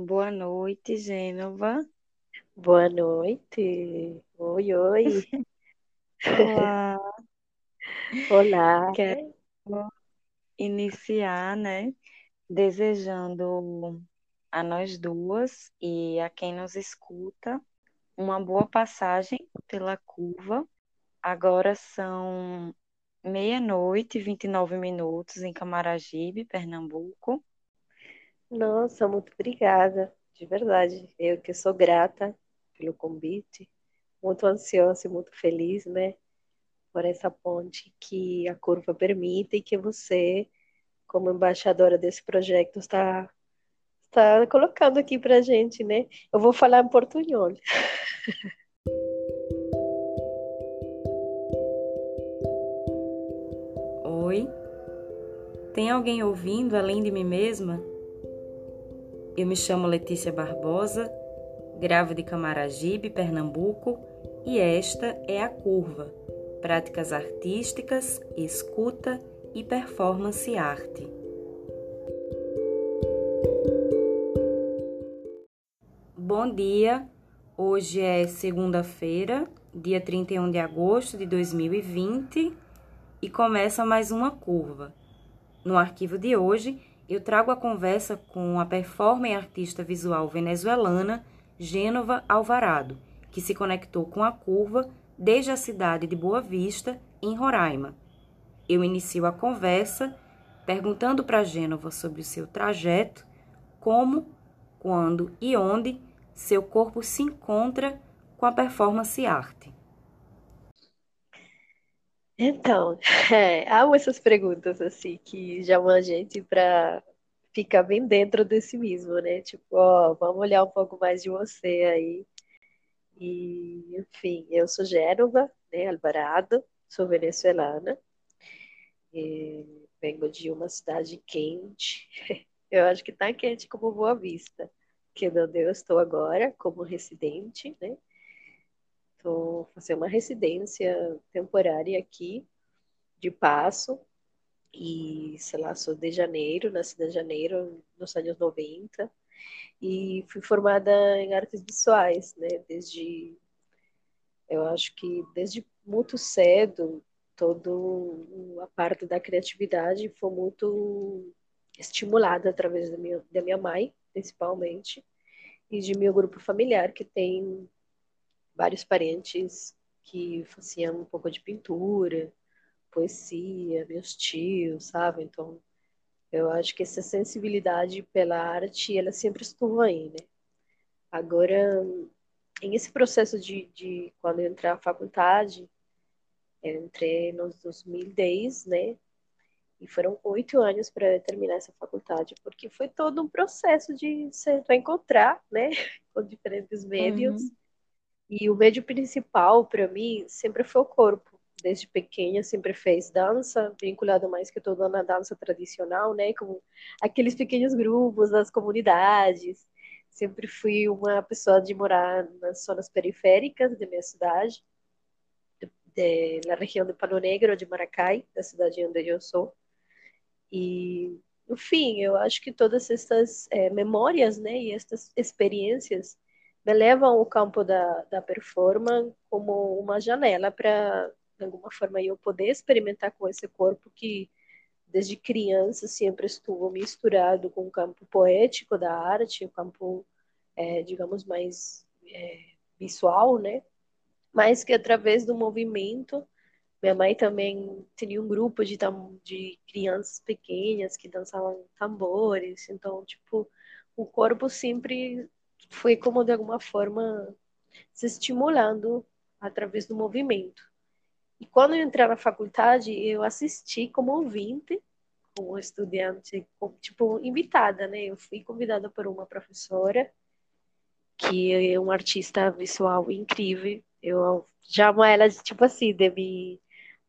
Boa noite, Gênova. Boa noite. Oi, oi. Olá. Olá. Quero iniciar, né, desejando a nós duas e a quem nos escuta uma boa passagem pela curva. Agora são meia-noite e 29 minutos em Camaragibe, Pernambuco. Nossa, muito obrigada, de verdade. Eu que sou grata pelo convite, muito ansiosa e muito feliz, né, por essa ponte que a curva permite e que você, como embaixadora desse projeto, está está colocando aqui para gente, né? Eu vou falar em portunhol. Oi? Tem alguém ouvindo além de mim mesma? Eu me chamo Letícia Barbosa, gravo de Camaragibe, Pernambuco, e esta é a Curva, práticas artísticas, escuta e performance arte. Bom dia, hoje é segunda-feira, dia 31 de agosto de 2020 e começa mais uma curva. No arquivo de hoje, eu trago a conversa com a performer artista visual venezuelana Gênova Alvarado, que se conectou com a curva desde a cidade de Boa Vista, em Roraima. Eu inicio a conversa perguntando para Gênova sobre o seu trajeto, como, quando e onde seu corpo se encontra com a performance arte. Então, é, amo essas perguntas assim que chamam a gente para ficar bem dentro de si mesmo, né? Tipo, ó, vamos olhar um pouco mais de você aí. E, enfim, eu sou Gérova, né, Alvarado, sou venezuelana, venho de uma cidade quente. Eu acho que tá quente como Boa Vista, que é onde eu estou agora como residente, né? Estou fazendo uma residência temporária aqui, de Passo, e, sei lá, sou de Janeiro, nasci de Janeiro, nos anos 90, e fui formada em artes visuais, né, desde, eu acho que desde muito cedo, toda a parte da criatividade foi muito estimulada através da minha, da minha mãe, principalmente, e de meu grupo familiar, que tem vários parentes que faziam um pouco de pintura, poesia, meus tios, sabe? Então, eu acho que essa sensibilidade pela arte, ela sempre estuvo aí, né? Agora, em esse processo de, de quando eu entrei na faculdade, eu entrei nos 2010, né? E foram oito anos para terminar essa faculdade, porque foi todo um processo de se encontrar, né? Com diferentes médios. Uhum. E o médio principal para mim sempre foi o corpo. Desde pequena sempre fez dança, vinculado mais que toda na dança tradicional, né? Com aqueles pequenos grupos das comunidades. Sempre fui uma pessoa de morar nas zonas periféricas da minha cidade, de, na região de Pano Negro, de Maracai, da cidade onde eu sou. E, enfim, eu acho que todas essas é, memórias, né, e essas experiências levam ao campo da, da performance como uma janela para, de alguma forma, eu poder experimentar com esse corpo que, desde criança, sempre estuvo misturado com o campo poético da arte, o campo, é, digamos, mais é, visual, né? Mas que, através do movimento, minha mãe também tinha um grupo de, de crianças pequenas que dançavam tambores, então, tipo, o corpo sempre foi como de alguma forma se estimulando através do movimento. E quando eu entrei na faculdade, eu assisti como ouvinte, como estudante, tipo, invitada, né? Eu fui convidada por uma professora que é uma artista visual incrível. Eu chamo ela, tipo assim, de minha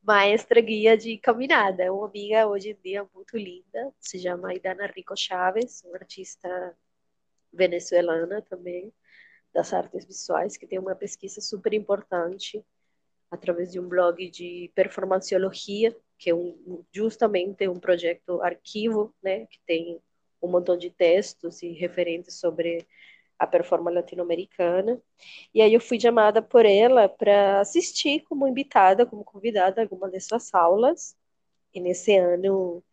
maestra guia de caminhada. Uma amiga hoje em dia muito linda, se chama Idana Rico Chaves, uma artista venezuelana também, das artes visuais, que tem uma pesquisa super importante através de um blog de performanciologia, que é um, justamente um projeto arquivo, né, que tem um montão de textos e referentes sobre a performance latino-americana. E aí eu fui chamada por ela para assistir como invitada, como convidada a alguma dessas aulas. E nesse ano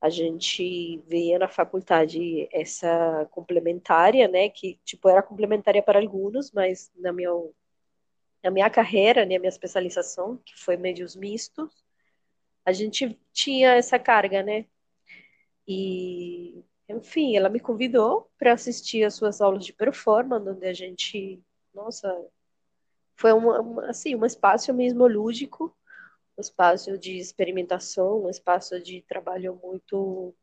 a gente via na faculdade essa complementária, né, que tipo era complementária para alguns, mas na minha na minha carreira, né, minha especialização, que foi médios mistos, a gente tinha essa carga, né? E enfim, ela me convidou para assistir as suas aulas de performance, onde a gente, nossa, foi uma, uma, assim, um espaço mesmo lúdico, um espaço de experimentação, um espaço de trabalho muito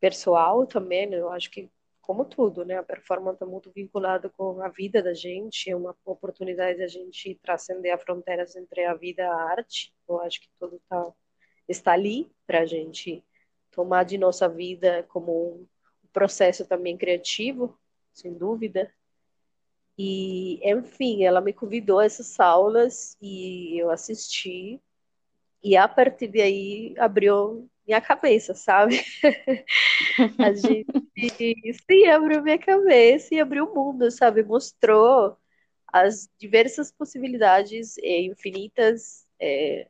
pessoal também, né? eu acho que como tudo, né? A performance está muito vinculada com a vida da gente, é uma oportunidade da gente transcender as fronteiras entre a vida e a arte. Eu acho que tudo tá, está ali para a gente tomar de nossa vida como um processo também criativo, sem dúvida. E, enfim, ela me convidou a essas aulas e eu assisti. E a partir daí abriu minha cabeça, sabe? a gente, sim, abriu minha cabeça e abriu o mundo, sabe? Mostrou as diversas possibilidades e infinitas é,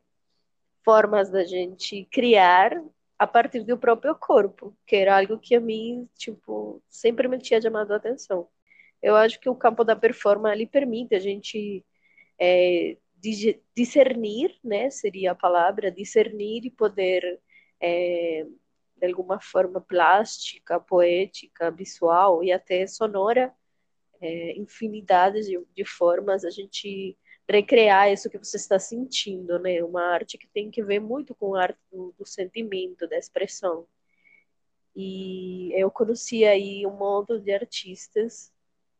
formas da gente criar a partir do próprio corpo, que era algo que a mim, tipo, sempre me tinha chamado a atenção. Eu acho que o campo da performance ali permite a gente é, discernir, né, seria a palavra, discernir e poder, é, de alguma forma plástica, poética, visual e até sonora, é, infinidade de, de formas a gente recrear isso que você está sentindo, né? Uma arte que tem que ver muito com a arte do, do sentimento, da expressão. E eu conheci aí um monte de artistas,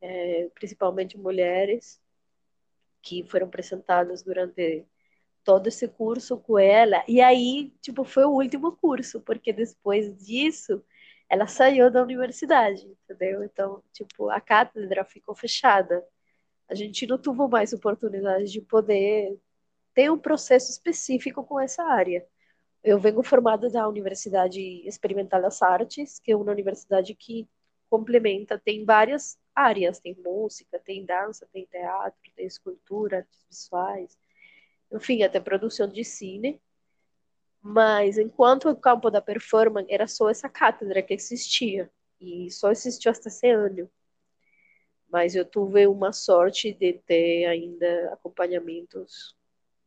é, principalmente mulheres, que foram apresentadas durante todo esse curso com ela. E aí, tipo, foi o último curso, porque depois disso ela saiu da universidade, entendeu? Então, tipo, a cátedra ficou fechada a gente não teve mais oportunidade de poder ter um processo específico com essa área. Eu venho formada da Universidade Experimental das Artes, que é uma universidade que complementa, tem várias áreas, tem música, tem dança, tem teatro, tem escultura, artes visuais, enfim, até produção de cine. Mas enquanto o campo da performance era só essa cátedra que existia, e só existiu até esse ano mas eu tive uma sorte de ter ainda acompanhamentos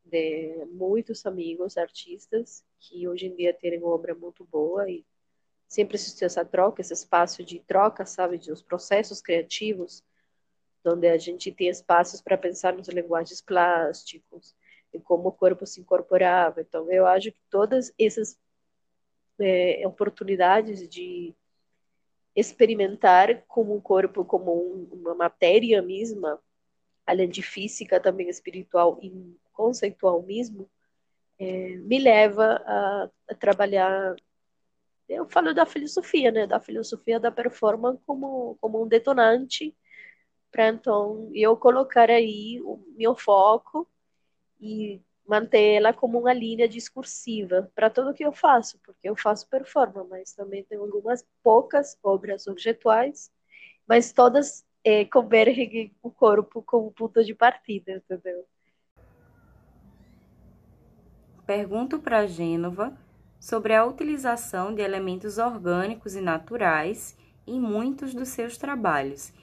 de muitos amigos artistas que hoje em dia têm obra muito boa e sempre existiu essa troca, esse espaço de troca, sabe, de os processos criativos, onde a gente tem espaços para pensar nos linguagens plásticos e como o corpo se incorporava. Então, eu acho que todas essas é, oportunidades de experimentar como um corpo, como um, uma matéria mesma, além de física, também espiritual e conceitual mesmo, é, me leva a, a, trabalhar. Eu falo da filosofia, né? Da filosofia da performance como, como um detonante para então eu colocar aí o meu foco e manter ela como uma linha discursiva para tudo que eu faço, porque eu faço performance, mas também tenho algumas poucas obras objetuais, mas todas é, convergem o corpo como ponto de partida, entendeu? Pergunto para Gênova sobre a utilização de elementos orgânicos e naturais em muitos dos seus trabalhos.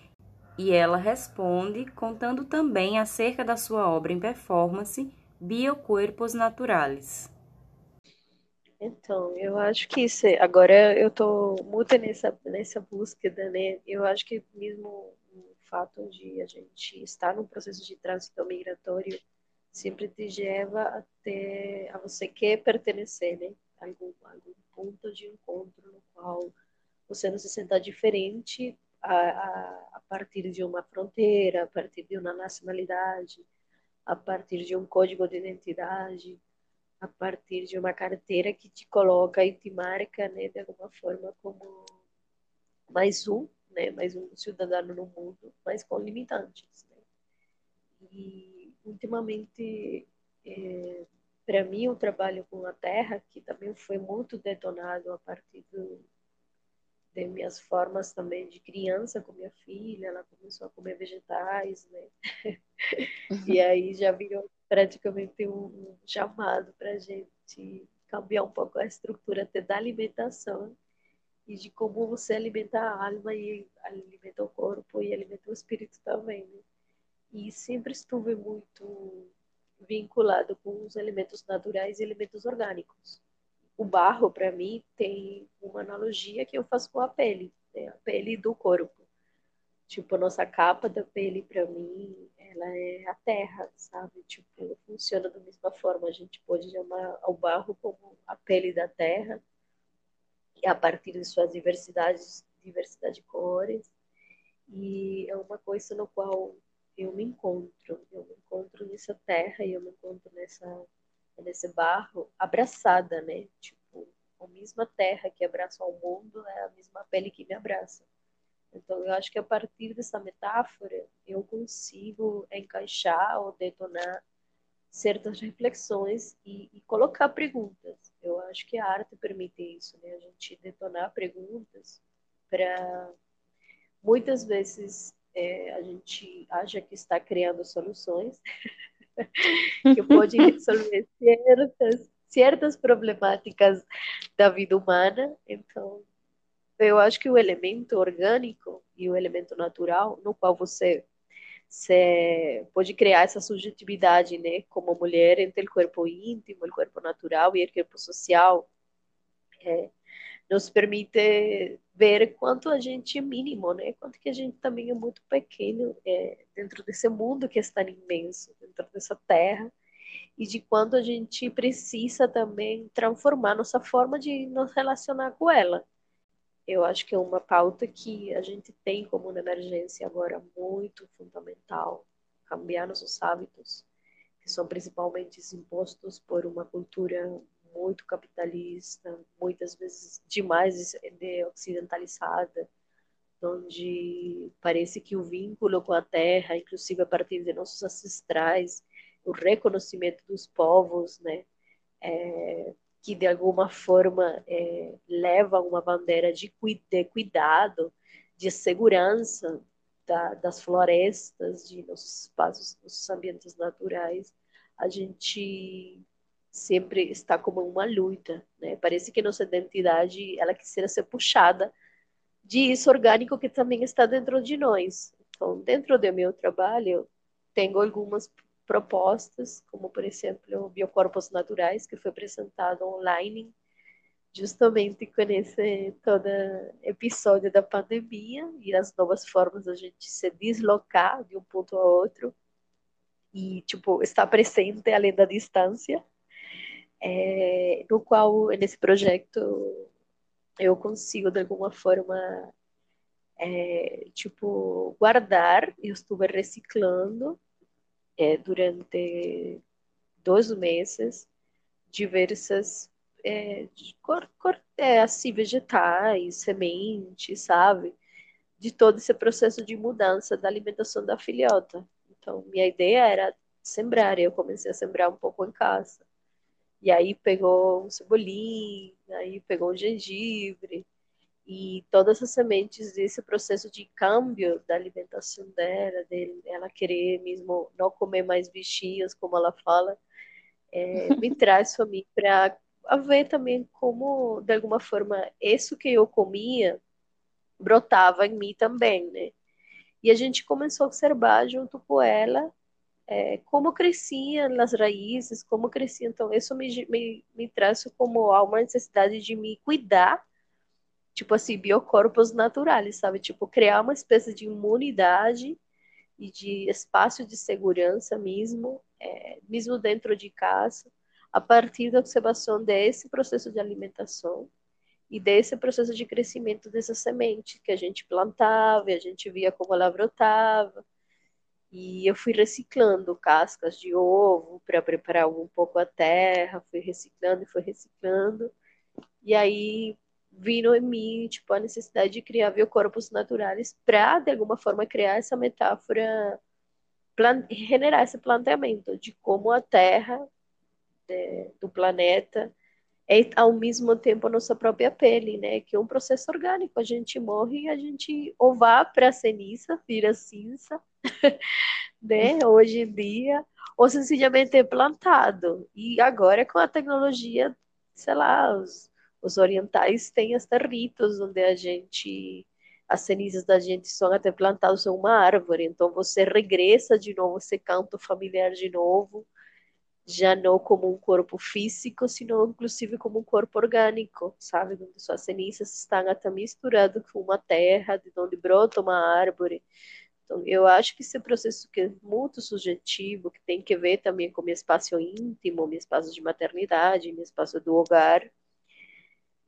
E ela responde contando também acerca da sua obra em performance biocorpos naturais? Então, eu acho que isso, é, agora eu estou muito nessa, nessa búsqueda, né? Eu acho que mesmo o fato de a gente estar num processo de trânsito migratório sempre te leva até a você quer pertencer, né? Algum, algum ponto de encontro no qual você não se senta diferente a, a, a partir de uma fronteira, a partir de uma nacionalidade, a partir de um código de identidade, a partir de uma carteira que te coloca e te marca, né, de alguma forma como mais um, né, mais um cidadão no mundo, mas com limitantes. Né? E ultimamente, é, para mim, o trabalho com a Terra, que também foi muito detonado a partir do, de minhas formas também de criança com minha filha, ela começou a comer vegetais, né? e aí já virou praticamente um, chamado para a gente cambiar um pouco a estrutura até da alimentação e de como você alimenta a alma e alimenta o corpo e alimenta o espírito também, né? E sempre estive muito vinculado com os elementos naturais e elementos orgânicos o barro, para mim, tem uma analogia que eu faço com a pele, né? a pele do corpo. Tipo, a nossa capa da pele, para mim, ela é a terra, sabe? Tipo, funciona da mesma forma. A gente pode chamar o barro como a pele da terra, e a partir de suas diversidades, diversidade de cores. E é uma coisa no qual eu me encontro. Eu me encontro nessa terra e eu me encontro nessa nesse barro abraçada, né? Tipo, a mesma terra que abraça o mundo é a mesma pele que me abraça. Então, eu acho que a partir dessa metáfora, eu consigo encaixar ou detonar certas reflexões e, e, colocar perguntas. Eu acho que a arte permite isso, né? A gente detonar perguntas para muitas vezes é, a gente acha que está criando soluções que pode resolver certas, certas problemáticas da vida humana. Então, eu acho que o elemento orgânico e o elemento natural, no qual você, pode criar essa subjetividade, né, como mulher, entre o corpo íntimo, o corpo natural e o corpo social, é, nos permite ver quanto a gente é mínimo, né? Quanto que a gente também é muito pequeno é, dentro desse mundo que é tão imenso, dentro dessa terra, e de quanto a gente precisa também transformar nossa forma de nos relacionar com ela. Eu acho que é uma pauta que a gente tem como uma emergência agora muito fundamental, cambiar nossos hábitos, que são principalmente impostos por uma cultura muito capitalista, muitas vezes demais de ocidentalizada, onde parece que o vínculo com a terra, inclusive a partir de nossos ancestrais, o reconhecimento dos povos, né, é, que de alguma forma é, leva uma bandeira de, de cuidado, de segurança da, das florestas, de nossos espaços, nossos ambientes naturais, a gente sempre está como uma luta, né? Parece que nossa identidade ela quisera ser puxada de isso orgânico que também está dentro de nós. Então, dentro do meu trabalho, tenho algumas propostas, como por exemplo, biocorpos naturais, que foi apresentado online, justamente com esse todo episódio da pandemia e as novas formas de a gente se deslocar de um ponto a outro e tipo estar presente além da distância é, no qual, nesse projeto, eu consigo, de alguma forma, é, tipo, guardar, eu estive reciclando é, durante dois meses diversas é, cor, cor, é, assim, vegetais, sementes, sabe? De todo esse processo de mudança da alimentação da filhota. Então, minha ideia era sembrar, eu comecei a sembrar um pouco em casa. E aí pegou um cebolinho, aí pegou um gengibre e todas as sementes desse processo de câmbio da alimentação dela, dele, ela querer mesmo não comer mais bichinhos, como ela fala, é, me traz para mim para ver também como, de alguma forma, isso que eu comia brotava em mim também, né? E a gente começou a observar junto com ela é, como cresciam as raízes, como crescia. Então, isso me, me, me traz como uma necessidade de me cuidar, tipo assim, biocorpos naturais, sabe? Tipo, criar uma espécie de imunidade e de espaço de segurança mesmo, é, mesmo dentro de casa, a partir da observação desse processo de alimentação e desse processo de crescimento dessa semente que a gente plantava, e a gente via como ela brotava, e eu fui reciclando cascas de ovo para preparar um pouco a terra, fui reciclando e fui reciclando. E aí vindo em mim, tipo, a necessidade de criar biocorpos naturais para, de alguma forma, criar essa metáfora, generar esse planteamento de como a terra de, do planeta é ao mesmo tempo nossa própria pele, né? Que é um processo orgânico. A gente morre a gente ou vá para ceniza, vira cinza, né? Hoje em dia, ou sencillamente é plantado. E agora com a tecnologia, sei lá, os, os orientais têm estes ritos onde a gente as cenizas da gente são até plantadas em uma árvore, então você regressa de novo esse canto familiar de novo já não como um corpo físico, sino inclusive como um corpo orgânico, sabe? Onde suas cenizas estão até misturadas com uma terra, de onde brota uma árvore. Então, eu acho que esse processo que é muito subjetivo, que tem que ver também com meu espaço íntimo, meu espaço de maternidade, meu espaço do hogar,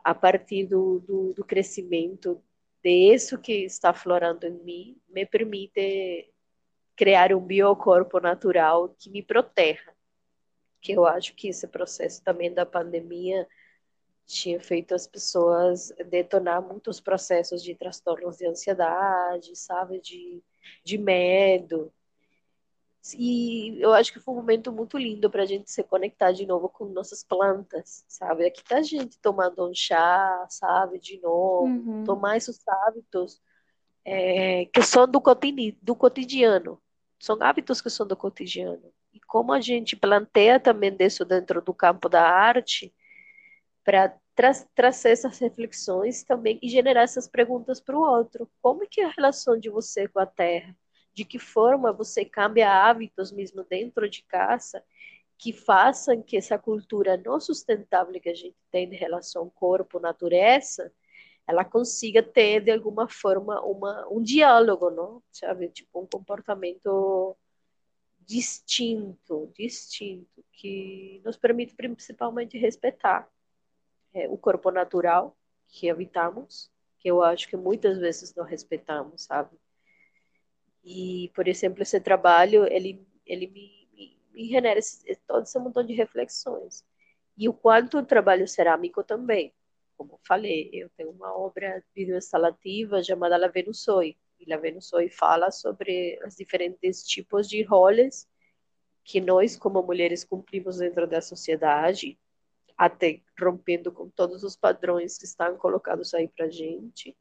a partir do, do, do crescimento disso que está aflorando em mim, me permite criar um biocorpo natural que me proteja que eu acho que esse processo também da pandemia tinha feito as pessoas detonar muitos processos de transtornos de ansiedade, sabe, de, de medo. E eu acho que foi um momento muito lindo para a gente se conectar de novo com nossas plantas, sabe? Aqui tá a gente tomando um chá, sabe, de novo, uhum. tomar esses hábitos é, que são do, do cotidiano, são hábitos que são do cotidiano e como a gente planteia também isso dentro do campo da arte, para tra trazer essas reflexões também e generar essas perguntas para o outro. Como é que é a relação de você com a terra? De que forma você cambia hábitos mesmo dentro de casa que façam que essa cultura não sustentável que a gente tem em relação corpo-natureza, ela consiga ter de alguma forma uma, um diálogo, não? Sabe, tipo um comportamento distinto, distinto, que nos permite principalmente respeitar é, o corpo natural que habitamos, que eu acho que muitas vezes não respeitamos, sabe? E, por exemplo, esse trabalho, ele, ele me, me, me genera esse, todo esse montão de reflexões. E o quanto o trabalho cerâmico também. Como falei, eu tenho uma obra videoinstalativa chamada La Venusoi, e a Venusoi fala sobre os diferentes tipos de roles que nós, como mulheres, cumprimos dentro da sociedade, até rompendo com todos os padrões que estão colocados aí para gente.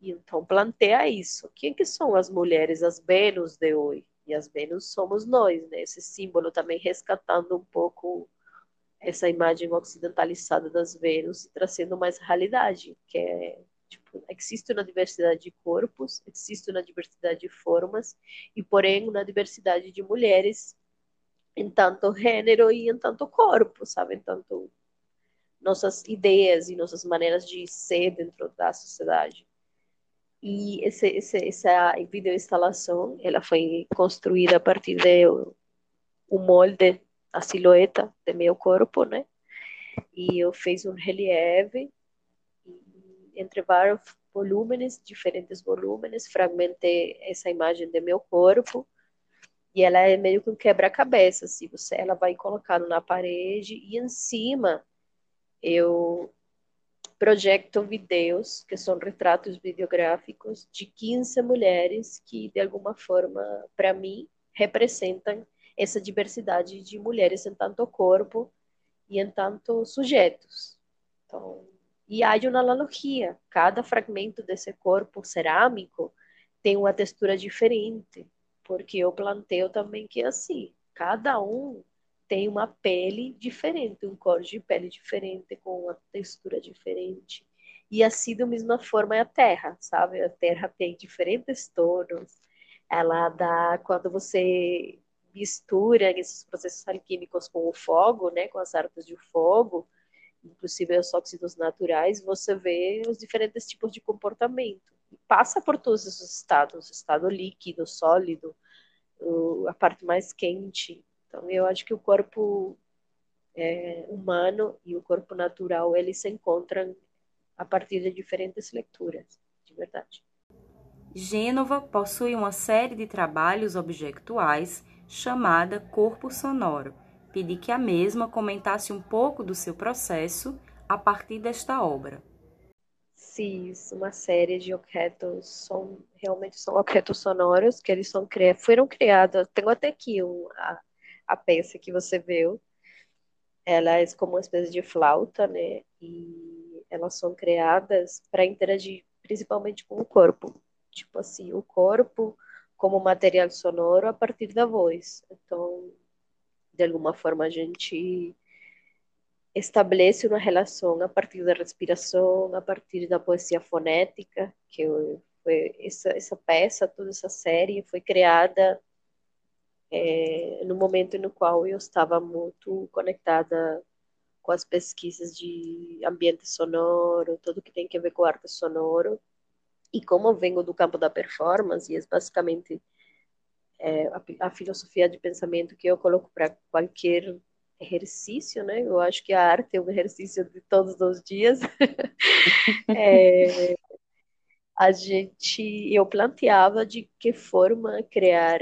E então planteia isso. Quem que são as mulheres, as Vênus de hoje? E as Vênus somos nós, né? Esse símbolo também resgatando um pouco essa imagem ocidentalizada das Vênus, trazendo mais realidade, que é existe uma diversidade de corpos, existe uma diversidade de formas, e porém uma diversidade de mulheres em tanto gênero e em tanto corpo, sabe? Em tanto nossas ideias e nossas maneiras de ser dentro da sociedade. E esse, esse, essa videoinstalação, ela foi construída a partir de o molde, a silhueta do meu corpo, né? E eu fiz um relieve entre vários volumes, diferentes volumes, fragmentei essa imagem do meu corpo e ela é meio que um quebra-cabeça, assim, você, ela vai colocando na parede e em cima eu projeto vídeos, que são retratos videográficos de 15 mulheres que, de alguma forma, para mim, representam essa diversidade de mulheres em tanto corpo e em tanto sujeitos. Então, e há uma analogia. Cada fragmento desse corpo cerâmico tem uma textura diferente, porque eu planteio também que é assim. Cada um tem uma pele diferente, um cor de pele diferente, com uma textura diferente. E assim, da mesma forma, é a Terra, sabe? A Terra tem diferentes tons. Ela dá, quando você mistura esses processos alquímicos com o fogo, né, com as artes de fogo, inclusive os óxidos naturais, você vê os diferentes tipos de comportamento. Passa por todos os estados, estado líquido, sólido, a parte mais quente. Então, eu acho que o corpo é, humano e o corpo natural, eles se encontram a partir de diferentes leituras, de verdade. Gênova possui uma série de trabalhos objetuais chamada Corpo Sonoro, pedi que a mesma comentasse um pouco do seu processo a partir desta obra. Sim, uma série de objetos são realmente são objetos sonoros que eles são foram criados. Tenho até aqui um, a, a peça que você viu. ela é como uma espécie de flauta, né? E elas são criadas para interagir principalmente com o corpo. Tipo assim, o corpo como material sonoro a partir da voz. Então, de alguma forma, a gente estabelece uma relação a partir da respiração, a partir da poesia fonética, que foi essa, essa peça, toda essa série foi criada é, no momento no qual eu estava muito conectada com as pesquisas de ambiente sonoro, tudo que tem a ver com arte sonoro. E como eu venho do campo da performance, e é basicamente é, a, a, filosofia de pensamento que eu coloco para qualquer exercício, né? Eu acho que a arte é um exercício de todos os dias. é, a gente, eu planteava de que forma criar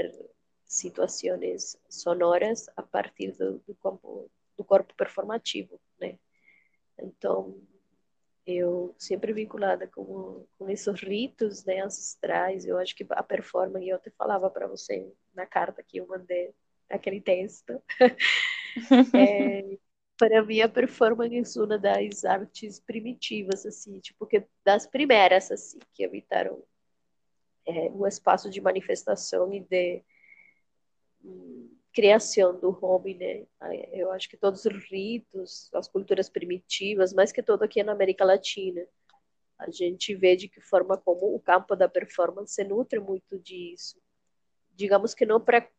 situações sonoras a partir do, do, corpo, do corpo performativo, né? Então, eu sempre vinculada com, com esses ritos né, ancestrais, eu acho que a performance, eu te falava para você na carta que eu mandei, aquele texto, é, para mim a performance é uma das artes primitivas, assim, tipo, que das primeiras, assim, que habitaram é, um espaço de manifestação e de criação do homem, né? Eu acho que todos os ritos, as culturas primitivas, mais que todo aqui na América Latina, a gente vê de que forma como o campo da performance se nutre muito disso. Digamos que não para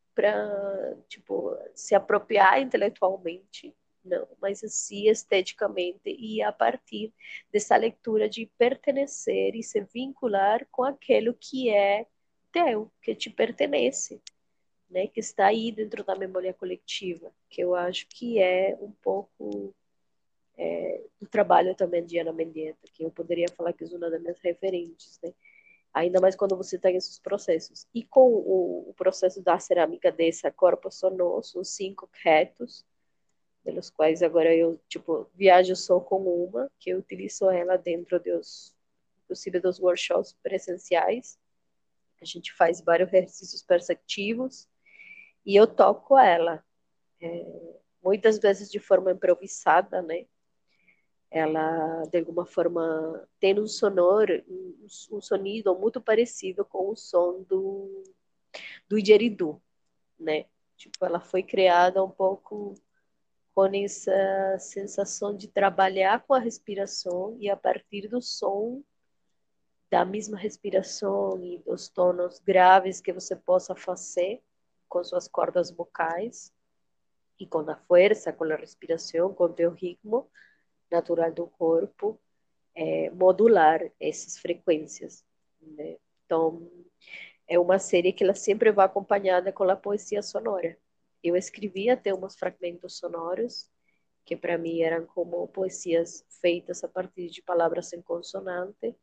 tipo se apropriar intelectualmente, não, mas assim esteticamente e a partir dessa leitura de pertencer e se vincular com aquilo que é teu, que te pertence né, que está aí dentro da memória coletiva, que eu acho que é um pouco é, do trabalho também de Ana Mendieta, que eu poderia falar que é uma das minhas referentes, né? ainda mais quando você tem esses processos. E com o, o processo da cerâmica dessa corpo sonoro, são cinco retos, pelos quais agora eu tipo viajo só com uma, que eu utilizo ela dentro dos, inclusive dos workshops presenciais. A gente faz vários exercícios perceptivos e eu toco ela, é, muitas vezes de forma improvisada, né? Ela, de alguma forma, tem um sonor, um, um sonido muito parecido com o som do, do didgeridoo, né? Tipo, ela foi criada um pouco com essa sensação de trabalhar com a respiração e a partir do som da mesma respiração e dos tonos graves que você possa fazer, com suas cordas vocais e com a força, com a respiração, com o ritmo natural do corpo, é, modular essas frequências. Né? Então, é uma série que ela sempre vai acompanhada com a poesia sonora. Eu escrevi até uns fragmentos sonoros que para mim eram como poesias feitas a partir de palavras em consonante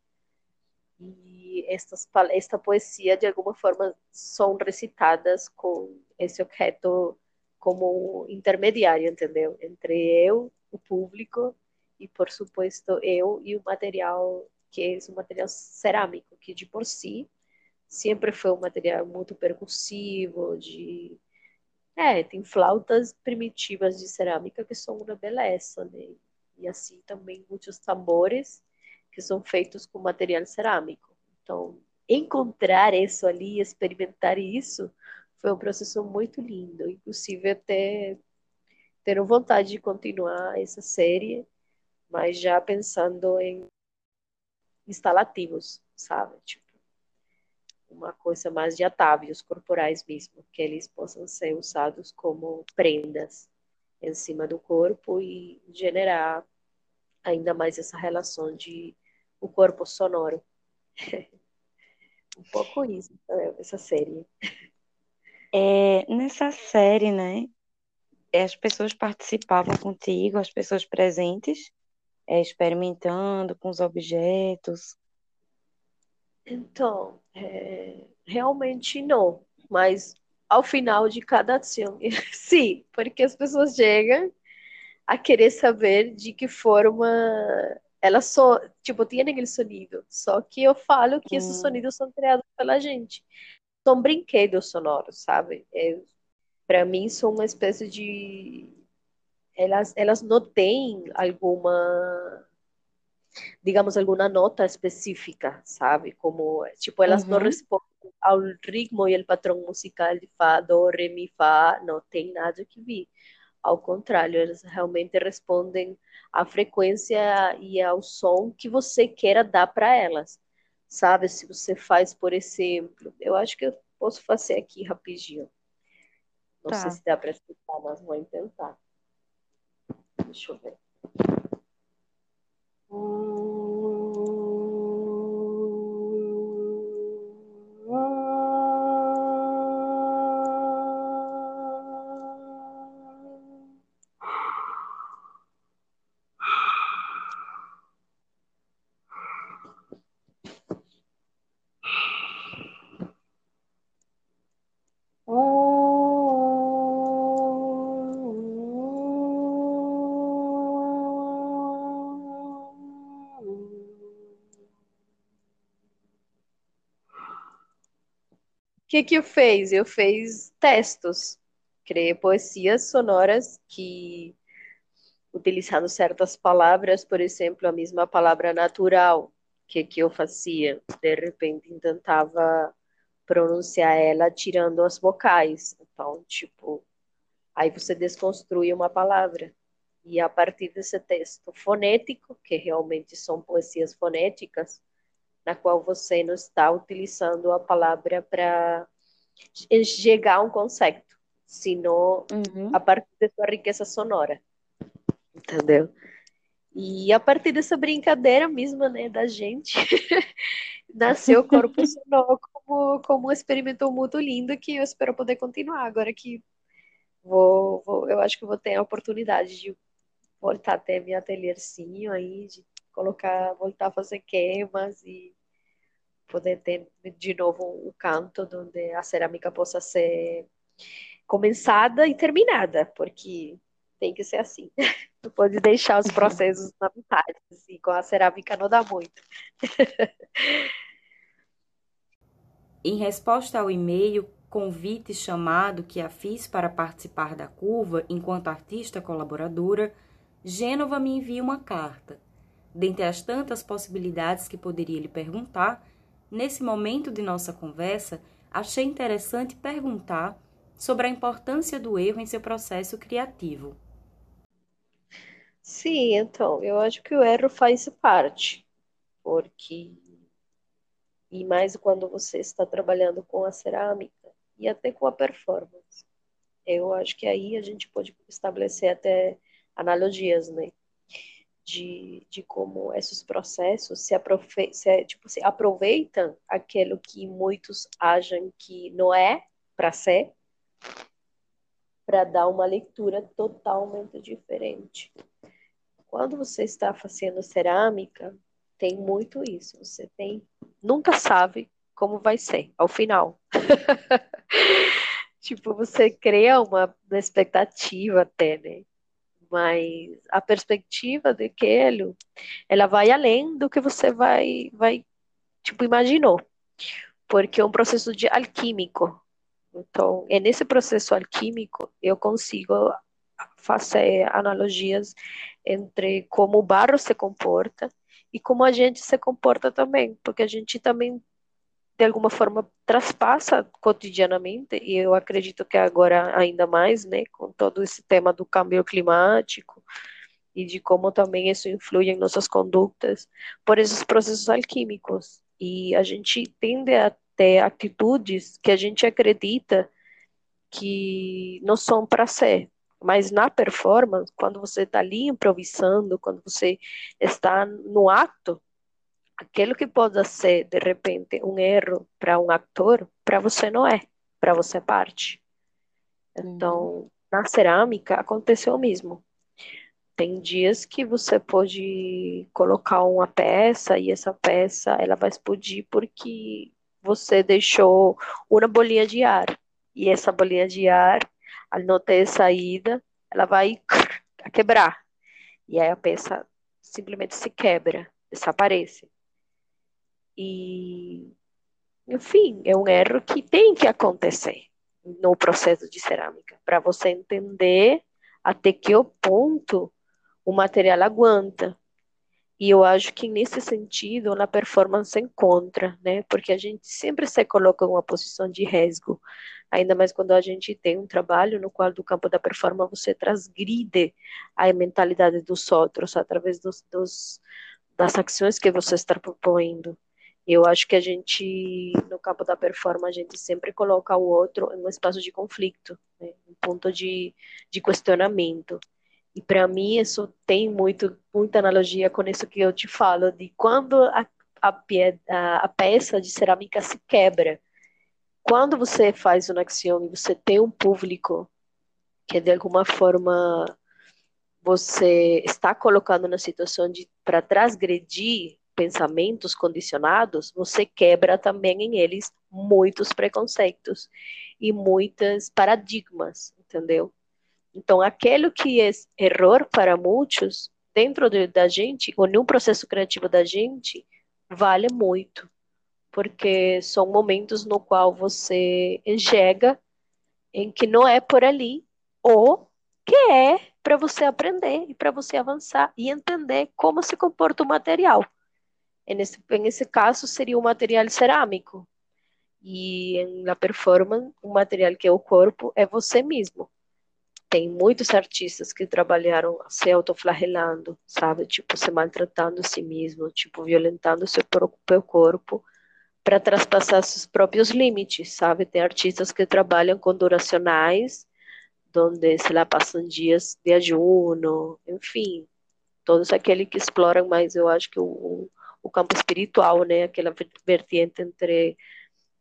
e estas, esta poesia de alguma forma são recitadas com esse objeto como intermediário, entendeu? Entre eu, o público e, por supuesto, eu e o material que é um material cerâmico, que de por si sempre foi um material muito percussivo, de é, tem flautas primitivas de cerâmica que são uma beleza, né? E assim também muitos tambores que são feitos com material cerâmico. Então, encontrar isso ali, experimentar isso, foi um processo muito lindo. Inclusive, até ter vontade de continuar essa série, mas já pensando em instalativos, sabe? Tipo, uma coisa mais de atávios corporais mesmo, que eles possam ser usados como prendas em cima do corpo e generar ainda mais essa relação de o corpo sonoro. um pouco isso, essa série. É, nessa série, né, as pessoas participavam contigo, as pessoas presentes, é, experimentando com os objetos? Então, é, realmente não, mas ao final de cada ação, sim, porque as pessoas chegam a querer saber de que forma elas só, tipo, tem aquele sonido. Só que eu falo que hum. esses sonidos são criados pela gente. São brinquedos sonoros, sabe? É, para mim, são uma espécie de elas, elas não têm alguma, digamos, alguma nota específica, sabe? Como, tipo, elas uhum. não respondem ao ritmo e ao padrão musical de Fá, Do, Re, Mi, Fá, não tem nada que ver. Ao contrário, elas realmente respondem à frequência e ao som que você queira dar para elas. Sabe? Se você faz, por exemplo, eu acho que eu posso fazer aqui rapidinho. Não tá. sei se dá para explicar, mas vou tentar. Deixa eu ver. Que que eu fez? Eu fiz textos, criei poesias sonoras que utilizando certas palavras, por exemplo, a mesma palavra natural, que que eu fazia? De repente tentava pronunciar ela tirando as vocais. Então, tipo, aí você desconstrui uma palavra. E a partir desse texto fonético, que realmente são poesias fonéticas, na qual você não está utilizando a palavra para chegar a um conceito, sino uhum. a partir da sua riqueza sonora. Entendeu? E a partir dessa brincadeira mesma, né, da gente, nasceu o Corpo Sonoro como, como um experimento muito lindo que eu espero poder continuar. Agora que vou, vou eu acho que vou ter a oportunidade de voltar até meu atelierzinho aí, de colocar, voltar a fazer queimas e poder ter de novo um canto onde a cerâmica possa ser começada e terminada, porque tem que ser assim. Não pode deixar os processos na metade, assim, com a cerâmica não dá muito. em resposta ao e-mail convite chamado que a fiz para participar da curva enquanto artista colaboradora, Gênova me envia uma carta. Dentre as tantas possibilidades que poderia lhe perguntar, nesse momento de nossa conversa, achei interessante perguntar sobre a importância do erro em seu processo criativo. Sim, então, eu acho que o erro faz parte, porque e mais quando você está trabalhando com a cerâmica e até com a performance. Eu acho que aí a gente pode estabelecer até analogias, né? De, de como esses processos se, aprove se, tipo, se aproveitam aquilo que muitos acham que não é para ser, para dar uma leitura totalmente diferente. Quando você está fazendo cerâmica, tem muito isso. Você tem, nunca sabe como vai ser ao final. tipo, você cria uma expectativa até, né? Mas a perspectiva daquilo, ela vai além do que você vai, vai tipo, imaginou. Porque é um processo de alquímico. Então, é nesse processo alquímico eu consigo fazer analogias entre como o barro se comporta e como a gente se comporta também, porque a gente também de alguma forma traspassa cotidianamente e eu acredito que agora ainda mais, né, com todo esse tema do câmbio climático e de como também isso influi em nossas condutas por esses processos alquímicos. E a gente tende a ter atitudes que a gente acredita que não são para ser, mas na performance, quando você está ali improvisando, quando você está no ato, aquilo que pode ser, de repente, um erro para um ator, para você não é, para você é parte. Então, na cerâmica aconteceu o mesmo. Tem dias que você pode colocar uma peça e essa peça ela vai explodir porque você deixou uma bolinha de ar. E essa bolinha de ar al não ter saída, ela vai quebrar. E aí a peça simplesmente se quebra, desaparece. E, enfim, é um erro que tem que acontecer no processo de cerâmica, para você entender até que ponto o material aguenta. E eu acho que nesse sentido a performance encontra, né? Porque a gente sempre se coloca em uma posição de resgo, ainda mais quando a gente tem um trabalho no qual do campo da performance você transgride a mentalidade dos outros através dos, dos das ações que você está propondo. Eu acho que a gente, no campo da performance, a gente sempre coloca o outro em um espaço de conflito, né? um ponto de, de questionamento. E para mim isso tem muito muita analogia com isso que eu te falo de quando a, a, a peça de cerâmica se quebra. Quando você faz uma ação e você tem um público que de alguma forma você está colocando na situação de para transgredir pensamentos condicionados, você quebra também em eles muitos preconceitos e muitos paradigmas, entendeu? Então, aquilo que é erro para muitos, dentro de, da gente, ou no processo criativo da gente, vale muito, porque são momentos no qual você enxerga em que não é por ali, ou que é para você aprender e para você avançar e entender como se comporta o material. E nesse, nesse caso, seria o material cerâmico. E na performance, o material que é o corpo é você mesmo tem muitos artistas que trabalharam se autoflagelando, sabe? Tipo, se maltratando a si mesmo, tipo, violentando seu próprio corpo para traspassar seus próprios limites, sabe? Tem artistas que trabalham com duracionais, onde, sei lá, passam dias de ajuno, enfim, todos aqueles que exploram mais, eu acho que o, o campo espiritual, né? Aquela vertente entre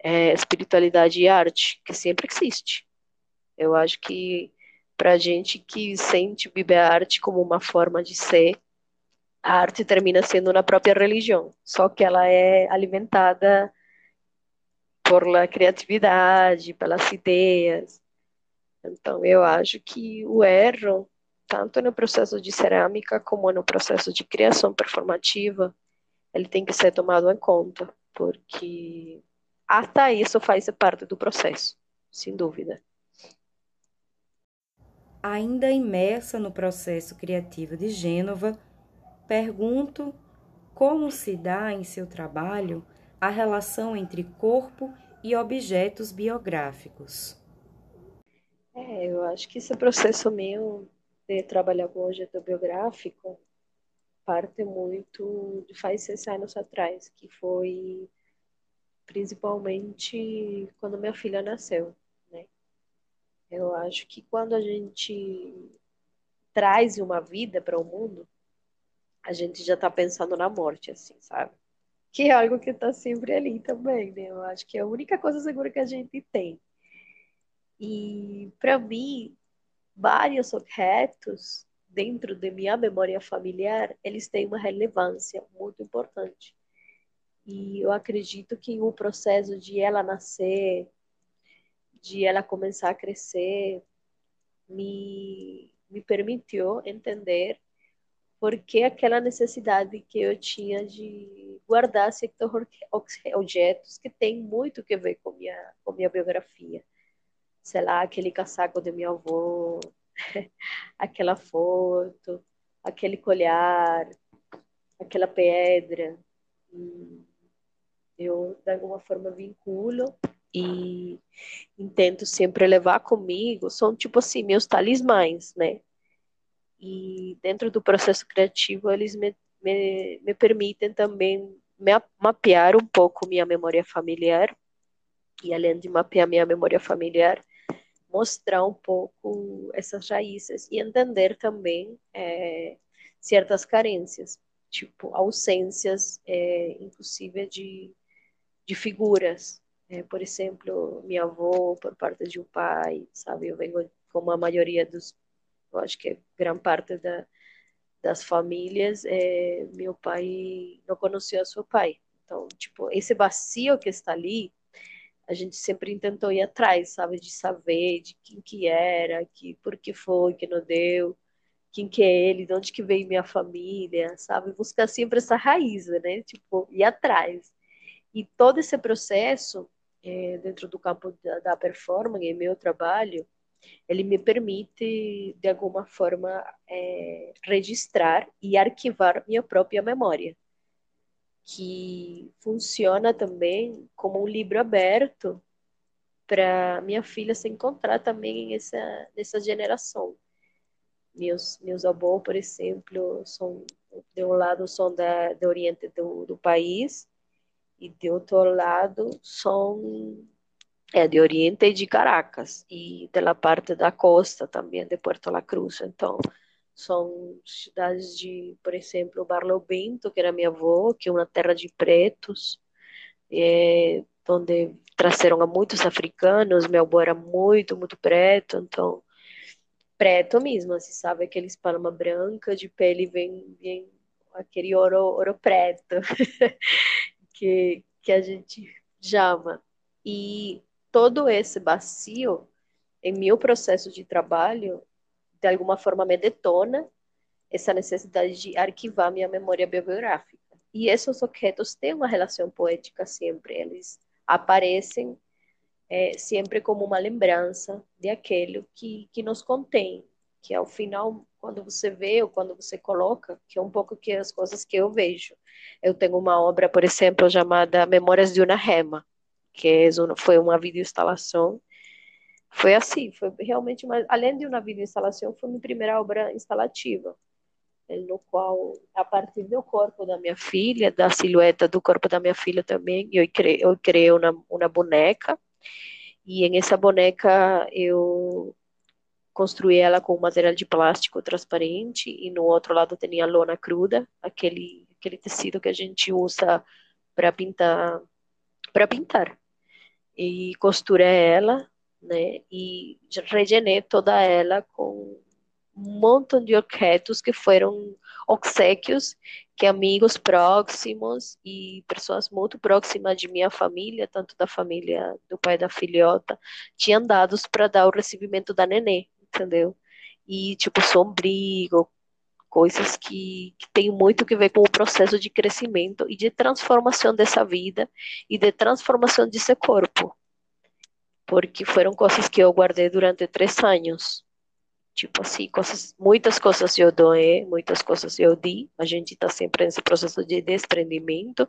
é, espiritualidade e arte, que sempre existe. Eu acho que para gente que sente viver a arte como uma forma de ser, a arte termina sendo na própria religião, só que ela é alimentada por la criatividade, pelas ideias. Então, eu acho que o erro, tanto no processo de cerâmica como no processo de criação performativa, ele tem que ser tomado em conta, porque até isso faz parte do processo, sem dúvida. Ainda imersa no processo criativo de Gênova, pergunto como se dá em seu trabalho a relação entre corpo e objetos biográficos. É, eu acho que esse processo meu de trabalhar com objeto biográfico parte muito de faz seis anos atrás, que foi principalmente quando minha filha nasceu. Eu acho que quando a gente traz uma vida para o mundo, a gente já está pensando na morte, assim, sabe? Que é algo que está sempre ali também, né? Eu acho que é a única coisa segura que a gente tem. E para mim, vários objetos dentro de minha memória familiar, eles têm uma relevância muito importante. E eu acredito que o processo de ela nascer, de ela começar a crescer, me, me permitiu entender por que aquela necessidade que eu tinha de guardar certos objetos que tem muito que ver com minha com minha biografia. Sei lá, aquele casaco de minha avó, aquela foto, aquele colhar, aquela pedra. Eu, de alguma forma, vinculo e intento sempre levar comigo são tipo assim meus talismãs, né? E dentro do processo criativo eles me, me, me permitem também me, mapear um pouco minha memória familiar e além de mapear minha memória familiar mostrar um pouco essas raízes e entender também é, certas carências tipo ausências é, inclusive de de figuras é, por exemplo, minha avó, por parte de um pai, sabe? Eu venho como a maioria dos, eu acho que grande parte da, das famílias, é, meu pai não conhecia seu pai. Então, tipo, esse vazio que está ali, a gente sempre tentou ir atrás, sabe? De saber de quem que era, que, por que foi, que não deu, quem que é ele, de onde que veio minha família, sabe? Buscar sempre essa raiz, né? Tipo, ir atrás. E todo esse processo é, dentro do campo da, da performance, em meu trabalho, ele me permite, de alguma forma, é, registrar e arquivar minha própria memória, que funciona também como um livro aberto para minha filha se encontrar também nessa, nessa geração. Meus, meus avós, por exemplo, são, de um lado são da, do oriente do, do país e de outro lado são é de Oriente e de Caracas e da parte da costa também de Puerto La Cruz. Então, são cidades de, por exemplo, Barlovento, que era minha avó, que é uma terra de pretos, é, onde trouxeram a muitos africanos. Meu avô era muito, muito preto, então preto mesmo, assim, sabe aqueles palma branca de pele bem, bem aquele ouro, ouro preto que que a gente chama. E todo esse bacio em meu processo de trabalho, de alguma forma me detona essa necessidade de arquivar minha memória biográfica. E esses objetos têm uma relação poética sempre, eles aparecem é, sempre como uma lembrança de aquilo que, que nos contém, que ao final, quando você vê ou quando você coloca, que é um pouco que as coisas que eu vejo. Eu tenho uma obra, por exemplo, chamada Memórias de uma Rema, que foi uma videoinstalação. Foi assim, foi realmente uma, além de uma videoinstalação, foi minha primeira obra instalativa, no qual, a partir do corpo da minha filha, da silhueta do corpo da minha filha também, eu criei, eu criei uma, uma boneca, e em essa boneca eu construí ela com material de plástico transparente, e no outro lado tinha lona cruda, aquele, aquele tecido que a gente usa para pintar para pintar. E costurei ela, né? E regenei toda ela com um montão de objetos que foram obsequios que amigos próximos e pessoas muito próximas de minha família, tanto da família do pai da filhota, tinham dados para dar o recebimento da nenê, entendeu? E tipo sombrio, coisas que, que têm muito que ver com o processo de crescimento e de transformação dessa vida e de transformação desse corpo. Porque foram coisas que eu guardei durante três anos. Tipo assim, coisas, muitas coisas eu doei, muitas coisas eu di. A gente está sempre nesse processo de desprendimento,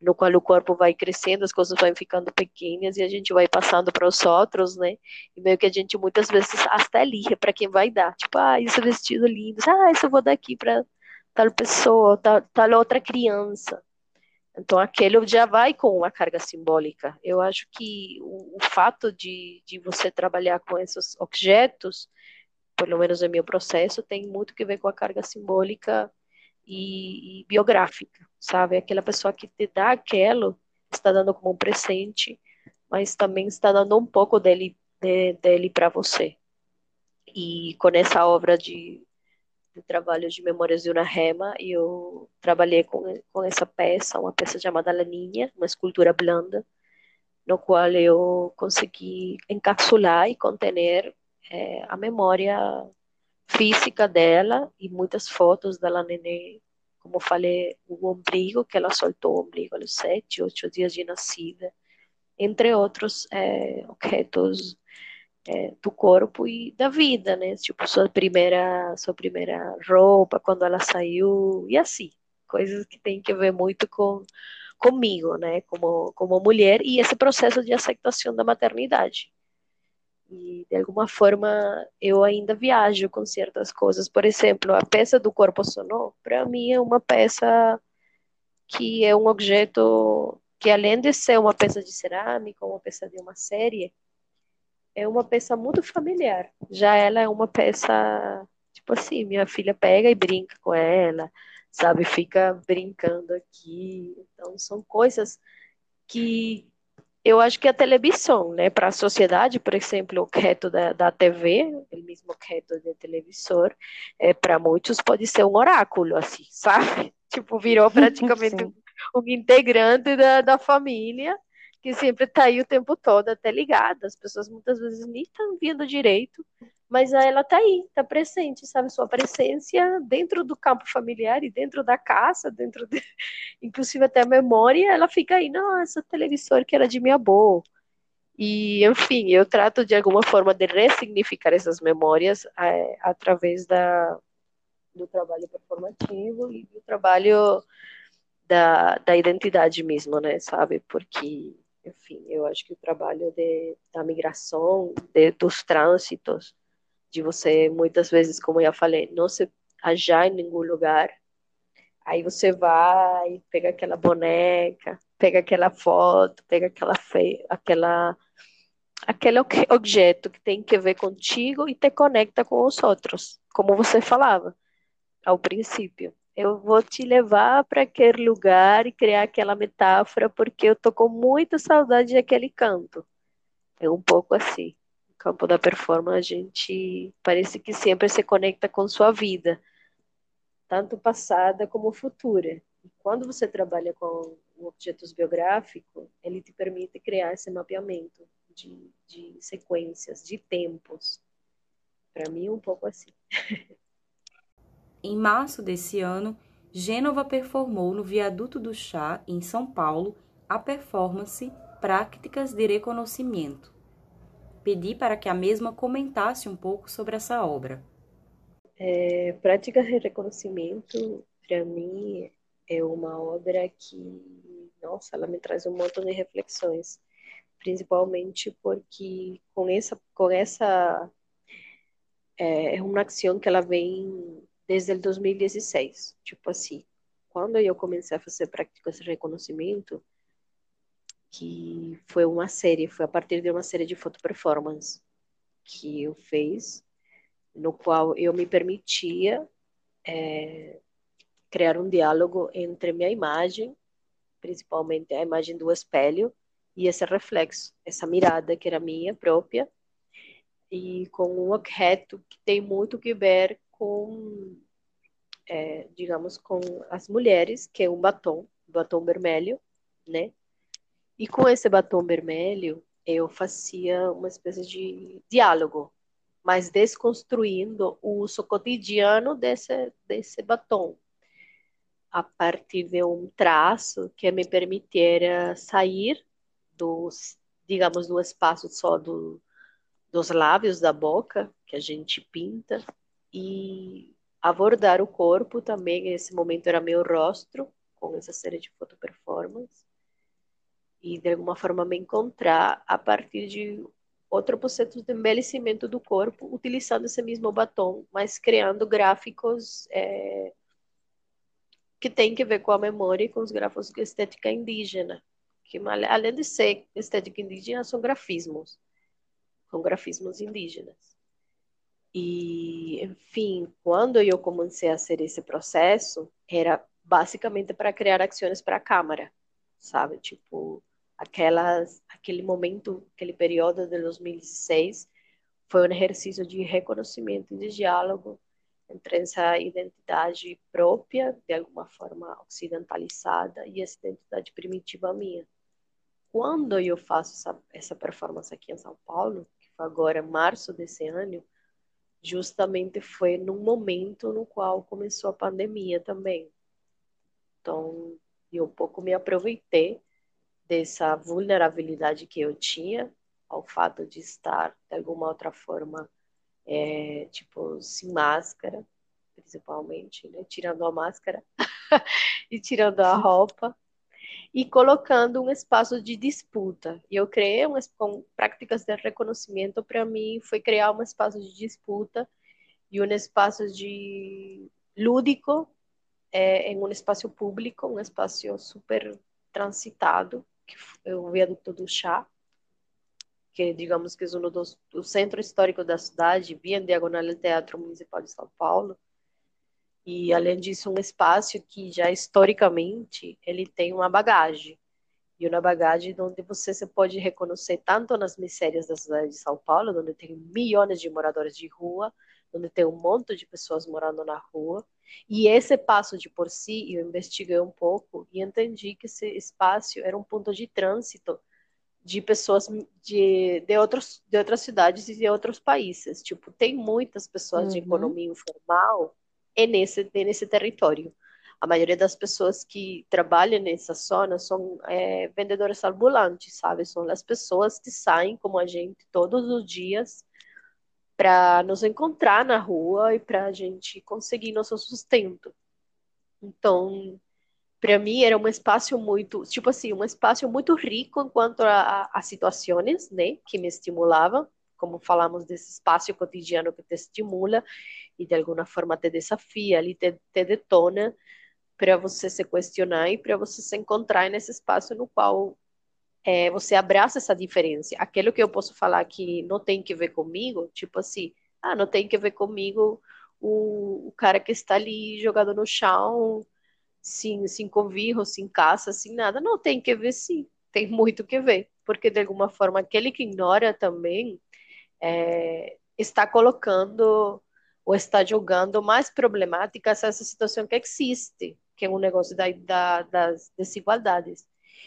no qual o corpo vai crescendo, as coisas vão ficando pequenas e a gente vai passando para os outros, né? E meio que a gente muitas vezes até elige para quem vai dar. Tipo, ah, esse vestido lindo, ah, isso eu vou dar aqui para tal pessoa, tal, tal outra criança. Então, aquele já vai com uma carga simbólica. Eu acho que o, o fato de, de você trabalhar com esses objetos, pelo menos no meu processo, tem muito que ver com a carga simbólica e, e biográfica, sabe? Aquela pessoa que te dá aquilo está dando como um presente, mas também está dando um pouco dele, de, dele para você. E com essa obra de, de trabalho de Memórias de uma Rema, eu trabalhei com, com essa peça, uma peça chamada Laninha, uma escultura blanda, no qual eu consegui encapsular e conter é, a memória física dela e muitas fotos dela neném, como falei, o ombrigo, que ela soltou o ombrigo aos sete, oito dias de nascida, entre outros é, objetos é, do corpo e da vida, né? Tipo, sua primeira, sua primeira roupa, quando ela saiu, e assim, coisas que tem que ver muito com comigo, né? Como, como mulher, e esse processo de aceitação da maternidade. E de alguma forma eu ainda viajo com certas coisas. Por exemplo, a peça do corpo sonoro, para mim é uma peça que é um objeto que além de ser uma peça de cerâmica, uma peça de uma série, é uma peça muito familiar. Já ela é uma peça, tipo assim, minha filha pega e brinca com ela, sabe? Fica brincando aqui. Então, são coisas que, eu acho que a televisão, né, para a sociedade, por exemplo, o reto da, da TV, o mesmo reto de televisor, é, para muitos pode ser um oráculo, assim, sabe? Tipo, virou praticamente um, um, integrante da, da família, que sempre está aí o tempo todo, até ligada. As pessoas muitas vezes nem estão vindo direito, mas ela está aí, está presente, sabe? Sua presença dentro do campo familiar e dentro da casa, dentro de... inclusive até a memória, ela fica aí, não, essa televisor que era de minha avó. E, enfim, eu trato de alguma forma de ressignificar essas memórias é, através da, do trabalho performativo e do trabalho da, da identidade mesmo, né, sabe? Porque, enfim, eu acho que o trabalho de, da migração, de, dos trânsitos, de você, muitas vezes, como eu já falei, não se achar em nenhum lugar, aí você vai, pega aquela boneca, pega aquela foto, pega aquela, fe... aquela aquele objeto que tem que ver contigo e te conecta com os outros, como você falava ao princípio. Eu vou te levar para aquele lugar e criar aquela metáfora porque eu tô com muita saudade daquele canto. É um pouco assim. No campo da performance, a gente parece que sempre se conecta com sua vida, tanto passada como futura. E quando você trabalha com objetos biográficos, ele te permite criar esse mapeamento de, de sequências, de tempos. Para mim, um pouco assim. Em março desse ano, Gênova performou no Viaduto do Chá, em São Paulo, a performance Práticas de Reconhecimento. Pedi para que a mesma comentasse um pouco sobre essa obra. É, Práticas de Reconhecimento, para mim, é uma obra que, nossa, ela me traz um montão de reflexões principalmente porque com essa com essa é, é uma ação que ela vem desde o 2016, tipo assim, quando eu comecei a fazer práticas de reconhecimento, que foi uma série, foi a partir de uma série de foto performance que eu fiz, no qual eu me permitia é, criar um diálogo entre minha imagem, principalmente a imagem do espelho, e esse reflexo, essa mirada que era minha própria, e com um objeto que tem muito que ver com, é, digamos, com as mulheres, que é um batom, batom vermelho, né? E com esse batom vermelho, eu fazia uma espécie de diálogo, mas desconstruindo o uso cotidiano desse, desse batom, a partir de um traço que me permitira sair dos, digamos, do espaço só do, dos lábios da boca, que a gente pinta, e abordar o corpo também, nesse momento era meu rosto, com essa série de foto performance, e de alguma forma me encontrar a partir de outro processo de envelhecimento do corpo, utilizando esse mesmo batom, mas criando gráficos é, que tem que ver com a memória e com os gráficos de estética indígena. Que além de ser estética indígena, são grafismos, são grafismos indígenas. E, enfim, quando eu comecei a fazer esse processo, era basicamente para criar ações para a Câmara, sabe? Tipo, aquelas, aquele momento, aquele período de 2016, foi um exercício de reconhecimento e de diálogo entre essa identidade própria, de alguma forma ocidentalizada, e essa identidade primitiva minha quando eu faço essa, essa performance aqui em São Paulo, que foi agora março desse ano, justamente foi num momento no qual começou a pandemia também. Então, eu pouco me aproveitei dessa vulnerabilidade que eu tinha ao fato de estar de alguma outra forma é, tipo sem máscara principalmente né? tirando a máscara e tirando a roupa e colocando um espaço de disputa. E eu criei um, com práticas de reconhecimento, para mim, foi criar um espaço de disputa e um espaço de lúdico é, em um espaço público, um espaço super transitado, que é o viaduto do chá, que digamos que é um dos do centro histórico da cidade, via em diagonal ao Teatro Municipal de São Paulo, e além disso um espaço que já historicamente ele tem uma bagagem e uma bagagem onde você se pode reconhecer tanto nas misérias da cidade de São Paulo, onde tem milhões de moradores de rua, onde tem um monte de pessoas morando na rua, e esse passo de por si, eu investiguei um pouco e entendi que esse espaço era um ponto de trânsito de pessoas de, de, outros, de outras cidades e de outros países. Tipo, tem muitas pessoas uhum. de economia informal é nesse, é nesse território. a maioria das pessoas que trabalham nessa zona são é, vendedores ambulantes, sabe? São as pessoas que saem como a gente todos os dias para nos encontrar na rua e para a gente conseguir nosso sustento. Então, para mim era um espaço muito, tipo assim, um espaço muito rico enquanto a, a, situações, né, que me estimulavam, como falamos desse espaço cotidiano que te estimula e de alguma forma te desafia, ali te, te detona para você se questionar e para você se encontrar nesse espaço no qual é, você abraça essa diferença. Aquilo que eu posso falar que não tem que ver comigo, tipo assim, ah, não tem que ver comigo o, o cara que está ali jogado no chão, sem, sem convívio, sem caça, sem nada. Não, tem que ver sim, tem muito que ver. Porque, de alguma forma, aquele que ignora também é, está colocando ou está jogando mais problemáticas essa situação que existe, que é um negócio da, da, das desigualdades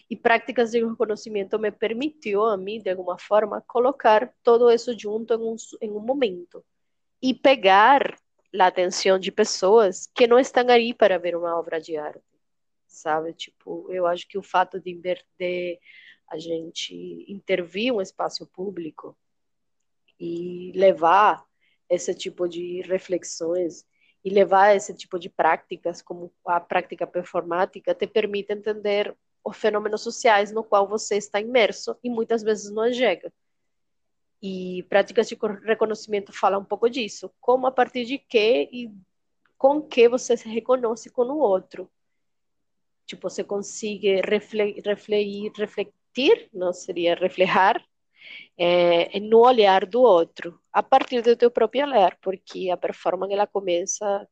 e práticas de reconhecimento me permitiu a mim, de alguma forma, colocar todo isso junto em um, em um momento e pegar a atenção de pessoas que não estão aí para ver uma obra de arte, sabe? Tipo, eu acho que o fato de, de a gente intervir um espaço público e levar esse tipo de reflexões e levar esse tipo de práticas, como a prática performática, te permite entender os fenômenos sociais no qual você está imerso e muitas vezes não chega. E práticas de reconhecimento falam um pouco disso, como a partir de que e com que você se reconhece com o outro. Tipo, você consegue refletir, refletir não seria reflejar, é, no olhar do outro, a partir do teu próprio olhar, porque a performance ela começa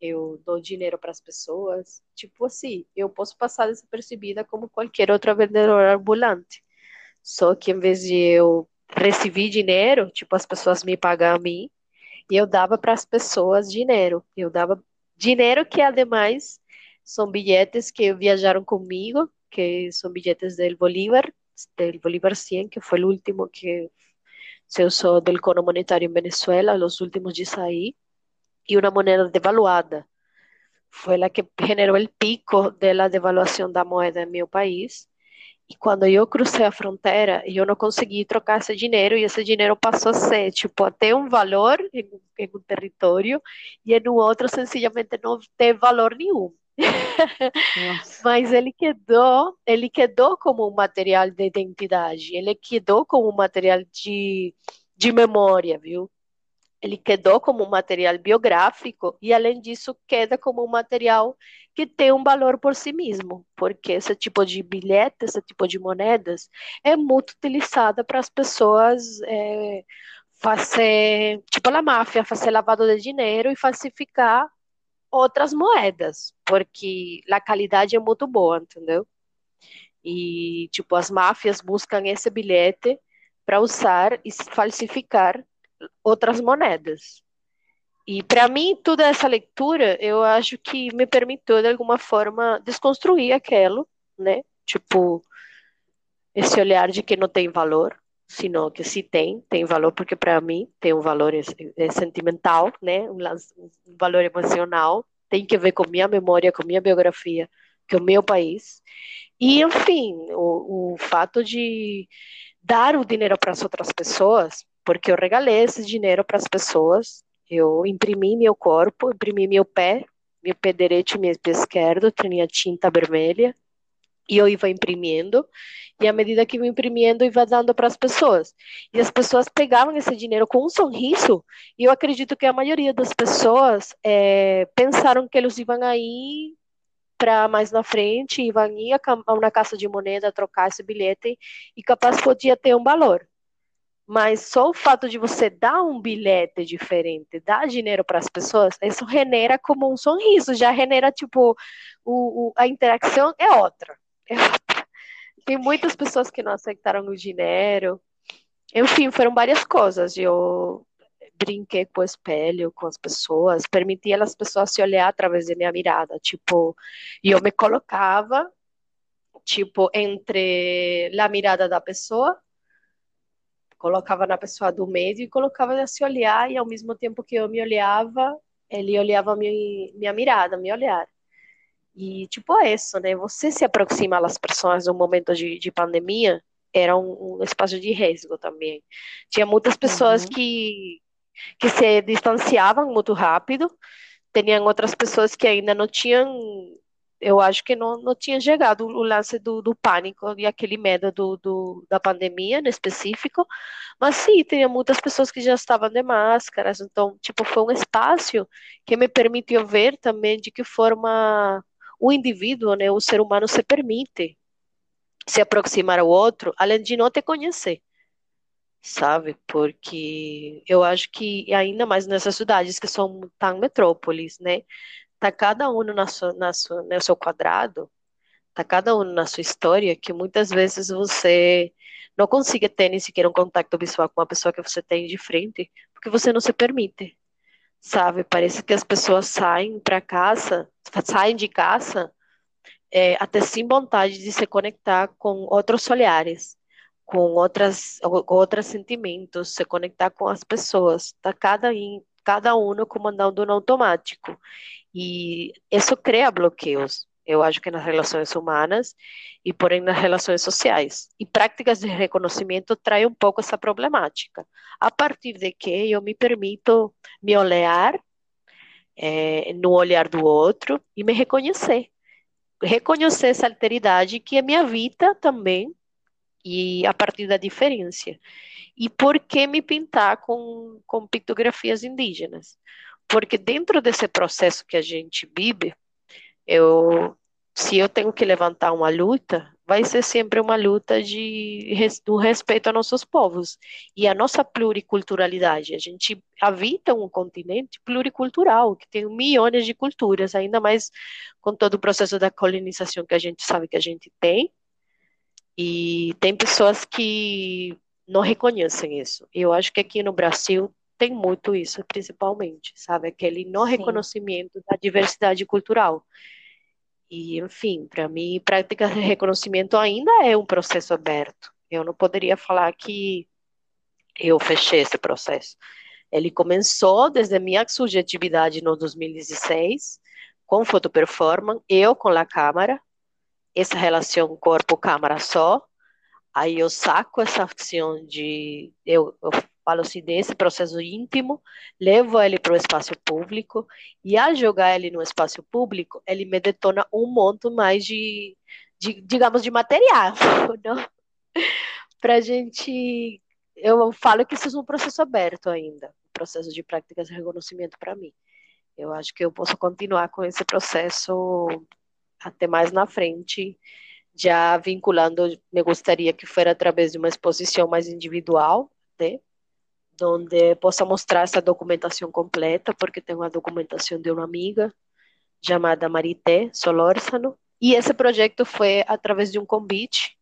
eu dou dinheiro para as pessoas. Tipo assim, eu posso passar desapercebida como qualquer outra vendedora ambulante. Só que em vez de eu receber dinheiro, tipo, as pessoas me pagam a mim, eu dava para as pessoas dinheiro. Eu dava dinheiro que, ademais, são bilhetes que viajaram comigo, que são bilhetes del Bolívar, del Bolívar 100, que foi o último que se usou del cono monetário em Venezuela, os últimos de sair y una moneda devaluada. Fue la que generó el pico de la devaluación da moeda en mi país. E quando eu cruzei a fronteira, eu não consegui trocar esse dinheiro, e esse dinheiro passou a ser, tipo, até um valor em, em um território, e no outro, sencillamente, não tem valor nenhum. Mas ele quedou, ele quedou como um material de identidade, ele quedou como um material de, de memória, viu? ele quedou como um material biográfico e, além disso, queda como um material que tem um valor por si mesmo, porque esse tipo de bilhete, esse tipo de moedas, é muito utilizada para as pessoas é, fazer, tipo a máfia, fazer lavado de dinheiro e falsificar outras moedas, porque a qualidade é muito boa, entendeu? E, tipo, as máfias buscam esse bilhete para usar e falsificar outras moedas. E para mim, toda essa leitura, eu acho que me permitiu, de alguma forma, desconstruir aquilo, né? Tipo, esse olhar de que não tem valor, sino que se tem, tem valor, porque para mim tem um valor sentimental, né? Um, um valor emocional, tem que ver com minha memória, com minha biografia, com o meu país. E, enfim, o, o fato de dar o dinheiro para as outras pessoas, porque eu regalei esse dinheiro para as pessoas, eu imprimi meu corpo, imprimi meu pé, meu pé direito e meu pé esquerdo, tinha tinta vermelha, e eu ia imprimindo, e à medida que eu imprimindo, ia dando para as pessoas. E as pessoas pegavam esse dinheiro com um sorriso, e eu acredito que a maioria das pessoas é, pensaram que eles iam aí para mais na frente, iam ir a uma casa de moneda trocar esse bilhete, e capaz podia ter um valor. Mas só o fato de você dar um bilhete diferente, dar dinheiro para as pessoas, isso genera como um sorriso, já genera tipo o, o, a interação é outra. Tem muitas pessoas que não aceitaram o dinheiro. Enfim, foram várias coisas. Eu brinquei com o espelho, com as pessoas, permitia as pessoas se olhar através da minha mirada. Tipo, eu me colocava, tipo, entre a mirada da pessoa colocava na pessoa do meio e colocava a se olhar, e ao mesmo tempo que eu me olhava, ele olhava minha, minha mirada, meu olhar. E, tipo, é isso, né? Você se aproxima das pessoas no momento de, de pandemia, era um, um, espaço de risco também. Tinha muitas pessoas uhum. que, que se distanciavam muito rápido, tinham outras pessoas que ainda não tinham eu acho que não, não tinha chegado o lance do, do pânico e aquele medo do, do, da pandemia no específico, mas sim, tinha muitas pessoas que já estavam de máscaras, então, tipo, foi um espaço que me permitiu ver também de que forma o indivíduo, né, o ser humano se permite se aproximar ao outro, além de não te conhecer, sabe? Porque eu acho que ainda mais nessas cidades que são tão metrópoles, né? tá cada um na no seu quadrado, tá cada um na sua história, que muitas vezes você não consiga ter nem sequer um contato visual com uma pessoa que você tem de frente, porque você não se permite, sabe? Parece que as pessoas saem para casa, saem de casa, é, até sem vontade de se conectar com outros olhares, com outras, com outros sentimentos, se conectar com as pessoas. Tá cada, cada um comandando no automático. E isso cria bloqueios, eu acho que nas relações humanas e, porém, nas relações sociais. E práticas de reconhecimento traem um pouco essa problemática. A partir de que eu me permito me olhar é, no olhar do outro e me reconhecer. Reconhecer essa alteridade que é minha vida também e a partir da diferença. E por que me pintar com, com pictografias indígenas? Porque dentro desse processo que a gente vive, eu, se eu tenho que levantar uma luta, vai ser sempre uma luta de do respeito a nossos povos e a nossa pluriculturalidade. A gente habita um continente pluricultural que tem milhões de culturas, ainda mais com todo o processo da colonização que a gente sabe que a gente tem. E tem pessoas que não reconhecem isso. Eu acho que aqui no Brasil tem muito isso, principalmente, sabe? Aquele não Sim. reconhecimento da diversidade cultural. E, enfim, para mim, prática de reconhecimento ainda é um processo aberto. Eu não poderia falar que eu fechei esse processo. Ele começou desde minha subjetividade no 2016, com fotoperformance, eu com a câmera, essa relação corpo-câmera só. Aí eu saco essa ação de. Eu, eu falo assim, desse processo íntimo, levo ele para o espaço público, e ao jogar ele no espaço público, ele me detona um monte mais de, de digamos, de material, para a gente, eu falo que isso é um processo aberto ainda, um processo de práticas de reconhecimento para mim. Eu acho que eu posso continuar com esse processo até mais na frente, já vinculando, me gostaria que fosse através de uma exposição mais individual, né? Onde possa mostrar essa documentação completa, porque tem uma documentação de uma amiga chamada Marité Solórzano, e esse projeto foi através de um convite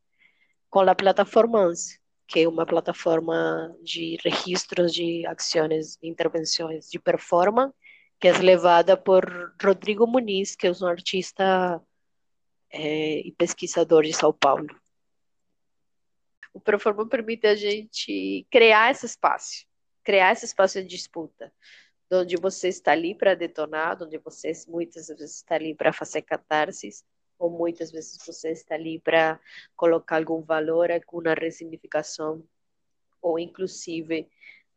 com a Plataformance, que é uma plataforma de registros de ações e intervenções de performance, que é levada por Rodrigo Muniz, que é um artista é, e pesquisador de São Paulo. O Proforma permite a gente criar esse espaço, criar esse espaço de disputa, onde você está ali para detonar, onde você muitas vezes está ali para fazer catarsis, ou muitas vezes você está ali para colocar algum valor, alguma ressignificação, ou inclusive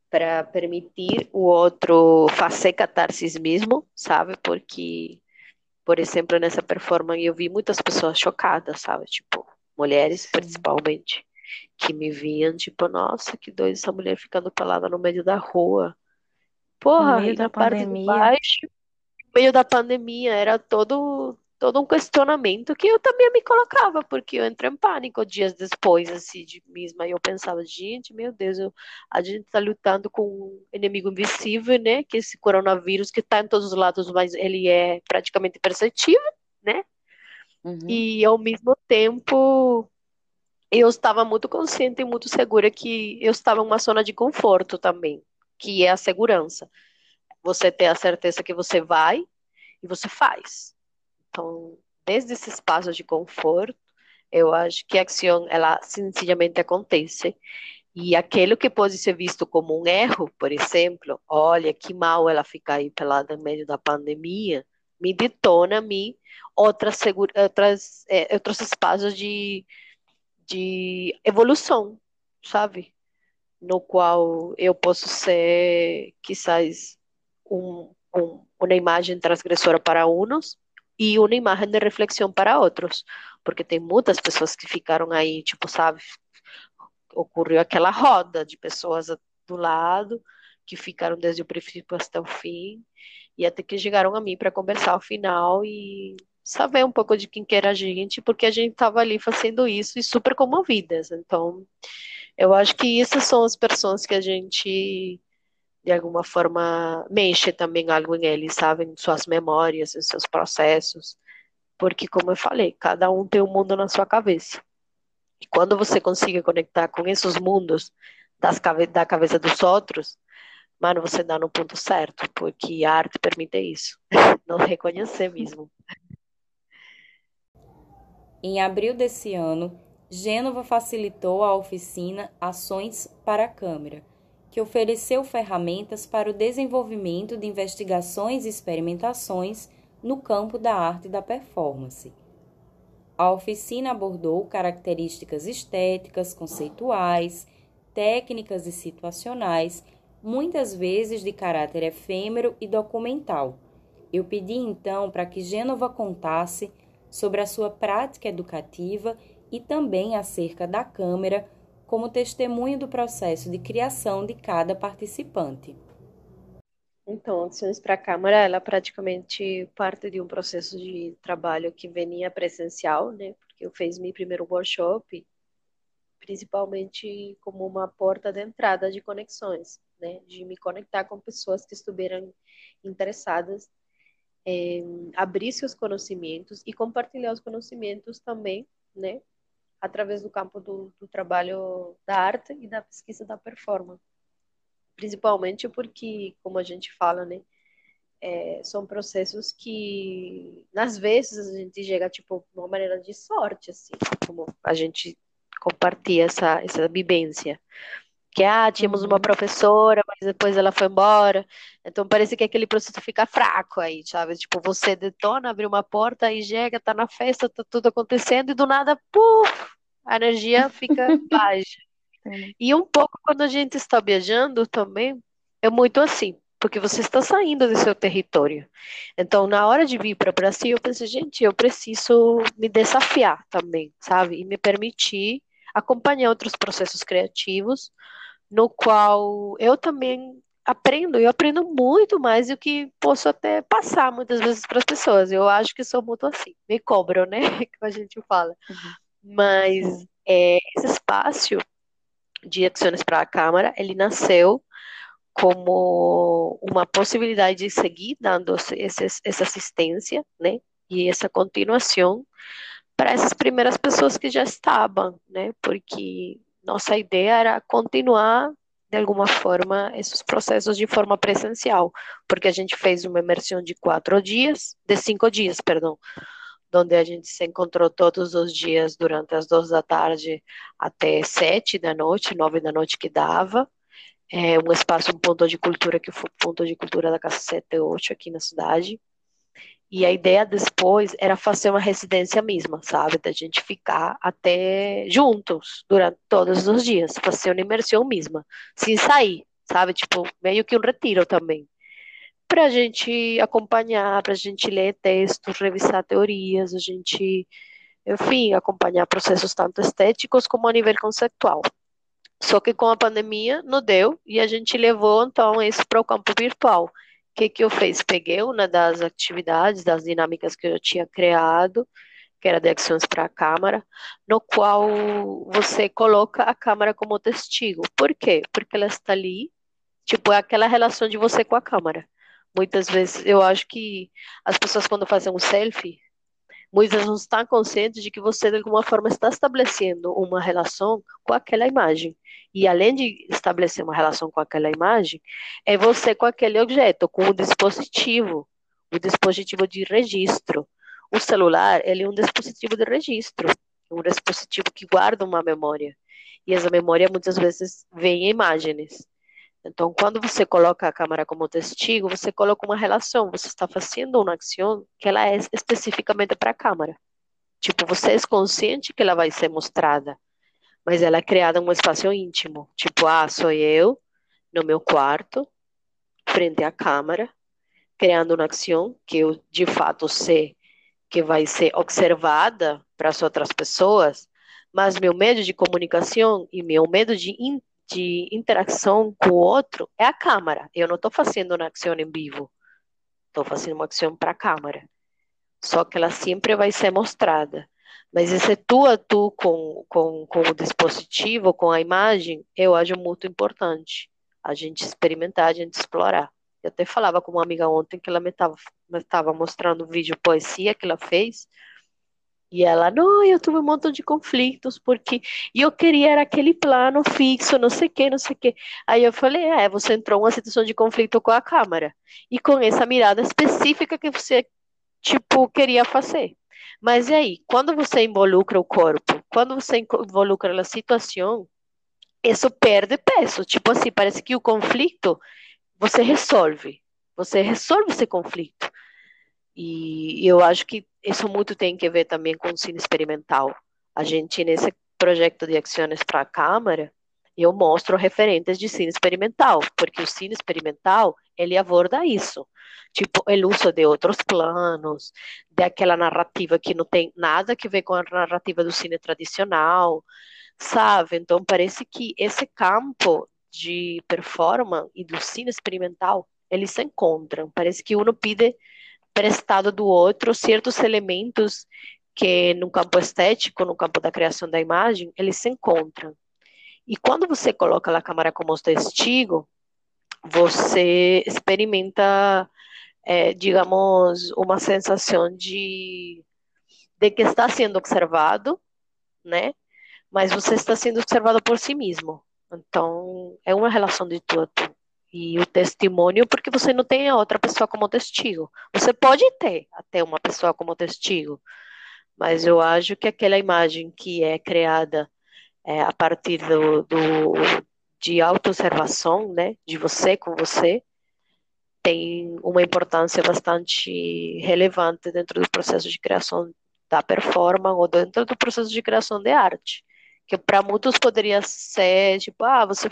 para permitir o outro fazer catarsis mesmo, sabe? Porque, por exemplo, nessa performance eu vi muitas pessoas chocadas, sabe? Tipo, mulheres principalmente que me vinham, tipo, nossa, que doido essa mulher ficando pelada no meio da rua. Porra, no meio da pandemia. Baixo, no meio da pandemia, era todo, todo um questionamento que eu também me colocava, porque eu entrei em pânico dias depois, assim, de mesma. E eu pensava, gente, meu Deus, eu, a gente tá lutando com um inimigo invisível, né? Que esse coronavírus que tá em todos os lados, mas ele é praticamente perceptível, né? Uhum. E ao mesmo tempo eu estava muito consciente e muito segura que eu estava em uma zona de conforto também, que é a segurança. Você ter a certeza que você vai e você faz. Então, desde esse espaço de conforto, eu acho que a ação, ela sencillamente acontece. E aquilo que pode ser visto como um erro, por exemplo, olha que mal ela fica aí pelada no meio da pandemia, me detona a mim outras, outras, é, outros espaços de, de evolução, sabe? No qual eu posso ser, quizás, um, um, uma imagem transgressora para uns e uma imagem de reflexão para outros, porque tem muitas pessoas que ficaram aí, tipo, sabe, ocorreu aquela roda de pessoas do lado que ficaram desde o princípio até o fim e até que chegaram a mim para conversar ao final e saber um pouco de quem que era a gente, porque a gente estava ali fazendo isso e super comovidas. Então, eu acho que essas são as pessoas que a gente, de alguma forma, mexe também algo em eles, sabe? Em suas memórias, em seus processos. Porque, como eu falei, cada um tem um mundo na sua cabeça. E quando você consegue conectar com esses mundos das, da cabeça dos outros, mano, você dá no ponto certo, porque a arte permite isso, não reconhecer mesmo. Em abril desse ano, Gênova facilitou à oficina Ações para a Câmara, que ofereceu ferramentas para o desenvolvimento de investigações e experimentações no campo da arte da performance. A oficina abordou características estéticas, conceituais, técnicas e situacionais muitas vezes de caráter efêmero e documental. Eu pedi então para que Gênova contasse sobre a sua prática educativa e também acerca da câmera como testemunho do processo de criação de cada participante. Então, Ações para a Câmara, ela praticamente parte de um processo de trabalho que venia presencial, né? Porque eu fiz meu primeiro workshop, principalmente como uma porta de entrada de conexões né, de me conectar com pessoas que estiveram interessadas em abrir seus conhecimentos e compartilhar os conhecimentos também, né, através do campo do, do trabalho da arte e da pesquisa da performance. Principalmente porque, como a gente fala, né, é, são processos que, nas vezes, a gente chega, tipo, de uma maneira de sorte, assim, como a gente compartilha essa, essa vivência que ah, tínhamos uma uhum. professora, mas depois ela foi embora. Então parece que aquele processo fica fraco aí, sabe? Tipo, você detona, abre uma porta e chega, tá na festa, tá tudo acontecendo e do nada, puf, a energia fica baixa. E um pouco quando a gente está viajando também, é muito assim, porque você está saindo do seu território. Então, na hora de vir para o Brasil, eu pensei, gente, eu preciso me desafiar também, sabe? E me permitir acompanhar outros processos criativos, no qual eu também aprendo, eu aprendo muito mais do que posso até passar muitas vezes para as pessoas. Eu acho que sou muito assim, me cobro, né? Que a gente fala. Uhum. Mas é, esse espaço de ações para a Câmara, ele nasceu como uma possibilidade de seguir dando essa assistência, né? E essa continuação para essas primeiras pessoas que já estavam, né? Porque nossa ideia era continuar de alguma forma esses processos de forma presencial, porque a gente fez uma imersão de quatro dias, de cinco dias, perdão, onde a gente se encontrou todos os dias durante as duas da tarde até sete da noite, nove da noite que dava. É um espaço, um ponto de cultura que foi o ponto de cultura da Casa 78 aqui na cidade. E a ideia depois era fazer uma residência mesma, sabe? Da gente ficar até juntos durante todos os dias, fazer uma imersão mesma, sem sair, sabe? Tipo, meio que um retiro também. Para a gente acompanhar, para a gente ler textos, revisar teorias, a gente, enfim, acompanhar processos tanto estéticos como a nível conceitual. Só que com a pandemia não deu e a gente levou então isso para o campo virtual que, que eu fiz? Peguei uma das atividades, das dinâmicas que eu tinha criado, que era de ações para a câmara, no qual você coloca a câmara como testigo. Por quê? Porque ela está ali, tipo, é aquela relação de você com a câmara. Muitas vezes, eu acho que as pessoas, quando fazem um selfie, muitas não estão conscientes de que você, de alguma forma, está estabelecendo uma relação com aquela imagem. E além de estabelecer uma relação com aquela imagem, é você com aquele objeto, com o dispositivo, o dispositivo de registro. O celular, ele é um dispositivo de registro, um dispositivo que guarda uma memória. E essa memória muitas vezes vem em imagens. Então, quando você coloca a câmera como testigo, você coloca uma relação, você está fazendo uma ação que ela é especificamente para a câmera. Tipo, você é consciente que ela vai ser mostrada, mas ela é criada um espaço íntimo. Tipo, ah, sou eu no meu quarto, frente à câmera, criando uma ação que eu de fato sei que vai ser observada para as outras pessoas, mas meu medo de comunicação e meu medo de, de interação com o outro é a câmera. Eu não estou fazendo uma ação em vivo, estou fazendo uma ação para a câmera. Só que ela sempre vai ser mostrada. Mas esse tu a tu com, com, com o dispositivo, com a imagem, eu acho muito importante. A gente experimentar, a gente explorar. Eu até falava com uma amiga ontem que ela me estava mostrando um vídeo poesia que ela fez. E ela, não, eu tive um montão de conflitos, porque eu queria era aquele plano fixo, não sei o que, não sei o que. Aí eu falei, é, você entrou numa situação de conflito com a câmera. E com essa mirada específica que você, tipo, queria fazer. Mas e aí, quando você involucra o corpo, quando você involucra a situação, isso perde peso. Tipo assim, parece que o conflito você resolve. Você resolve esse conflito. E eu acho que isso muito tem que ver também com o cine experimental. A gente, nesse projeto de ações para a Câmara, eu mostro referentes de cine experimental, porque o cine experimental, ele aborda isso. Tipo, o uso de outros planos, daquela narrativa que não tem nada a ver com a narrativa do cine tradicional, sabe? Então, parece que esse campo de performance e do cine experimental, eles se encontram. Parece que um pede prestado do outro certos elementos que no campo estético, no campo da criação da imagem, eles se encontram. E quando você coloca a câmera como testigo, você experimenta, é, digamos, uma sensação de, de que está sendo observado, né? Mas você está sendo observado por si mesmo. Então, é uma relação de tu a tu. E o testemunho, porque você não tem a outra pessoa como testigo. Você pode ter até uma pessoa como testigo, mas eu acho que aquela imagem que é criada é, a partir do, do de autoobservação, né, de você com você, tem uma importância bastante relevante dentro do processo de criação da performance ou dentro do processo de criação de arte. Que para muitos poderia ser tipo, ah, você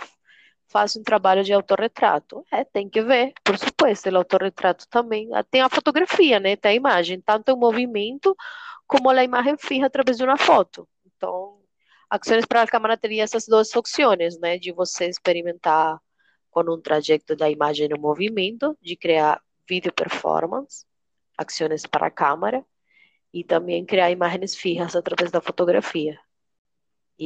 faz um trabalho de autorretrato. É, tem que ver, por supuesto, o autorretrato também. Ah, tem a fotografia, né? Tem a imagem, tanto o movimento como a imagem fija através de uma foto. Então, Ações para a Câmara teria essas duas opções, né? De você experimentar com um trajeto da imagem no movimento, de criar vídeo performance, ações para a câmera, e também criar imagens fijas através da fotografia.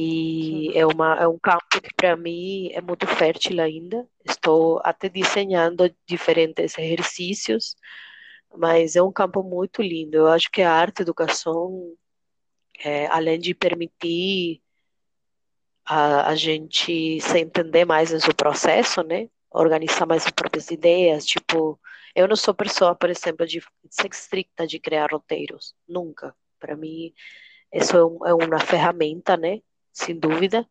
E é, uma, é um campo que para mim é muito fértil ainda. Estou até desenhando diferentes exercícios, mas é um campo muito lindo. Eu acho que a arte, a educação, é, além de permitir a, a gente se entender mais nesse processo, né? Organizar mais as próprias ideias. Tipo, eu não sou pessoa, por exemplo, de ser estricta de criar roteiros. Nunca. Para mim, isso é, um, é uma ferramenta, né? Sem dúvida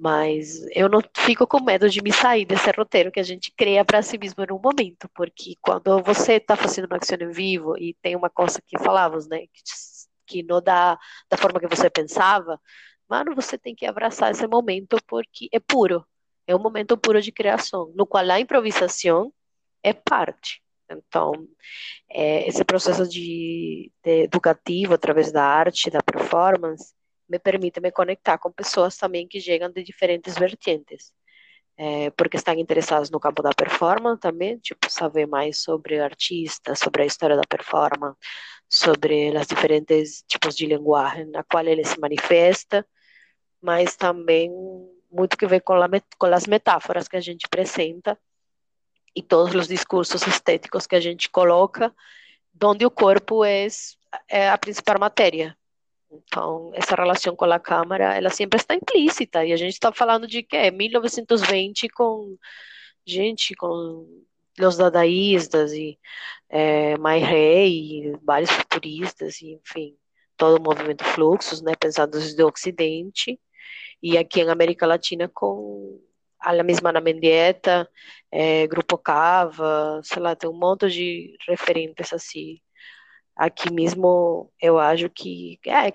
mas eu não fico com medo de me sair desse roteiro que a gente cria para si mesmo no momento, porque quando você está fazendo uma ação em vivo e tem uma coisa que falávamos, né, que, que não dá da forma que você pensava, Mano, você tem que abraçar esse momento porque é puro. É um momento puro de criação, no qual a improvisação é parte. Então, é, esse processo de, de, educativo através da arte, da performance, me permite me conectar com pessoas também que chegam de diferentes vertentes. É, porque estão interessados no campo da performance também, tipo, saber mais sobre artista, sobre a história da performance, sobre os diferentes tipos de linguagem na qual ele se manifesta, mas também muito que ver com, com as metáforas que a gente apresenta e todos os discursos estéticos que a gente coloca, onde o corpo é, é a principal matéria. Então, essa relação com a câmara, ela sempre está implícita, e a gente está falando de que 1920 com gente, com os dadaístas e é, Mai Rei, vários futuristas, e, enfim, todo o movimento fluxos, né, pensados do Ocidente, e aqui em América Latina com a mesma na Mendieta, é, Grupo Cava, sei lá, tem um monte de referentes assim. Aqui mesmo eu acho que é,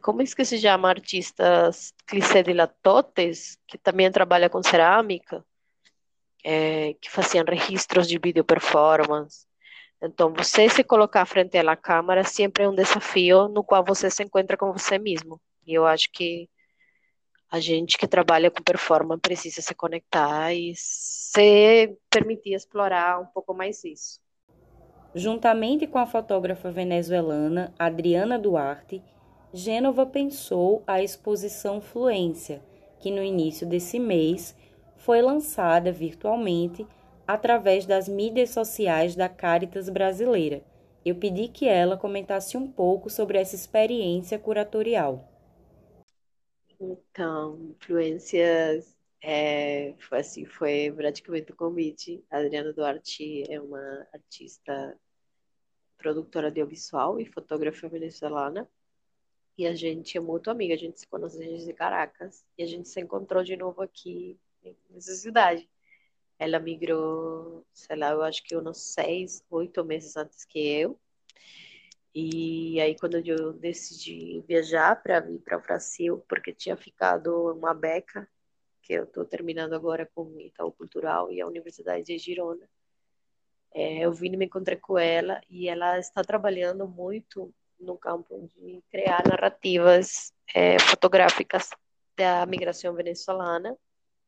como é que se chama artistas Clissé de Latotes, que também trabalha com cerâmica, é, que faziam registros de vídeo performance. Então, você se colocar frente à câmera sempre é um desafio no qual você se encontra com você mesmo. E eu acho que a gente que trabalha com performance precisa se conectar e se permitir explorar um pouco mais isso. Juntamente com a fotógrafa venezuelana Adriana Duarte, Gênova pensou a exposição Fluência, que no início desse mês foi lançada virtualmente através das mídias sociais da Caritas Brasileira. Eu pedi que ela comentasse um pouco sobre essa experiência curatorial. Então, influências é, foi assim, foi praticamente o convite. A Adriana Duarte é uma artista, produtora de audiovisual e fotógrafa venezuelana. E a gente é muito amiga, a gente se conhece desde Caracas. E a gente se encontrou de novo aqui nessa cidade. Ela migrou, sei lá, eu acho que uns seis, oito meses antes que eu. E aí, quando eu decidi viajar para vir para o Brasil, porque tinha ficado uma beca, que eu estou terminando agora com Itaú Cultural e a Universidade de Girona, é, eu vim e me encontrei com ela e ela está trabalhando muito no campo de criar narrativas é, fotográficas da migração venezuelana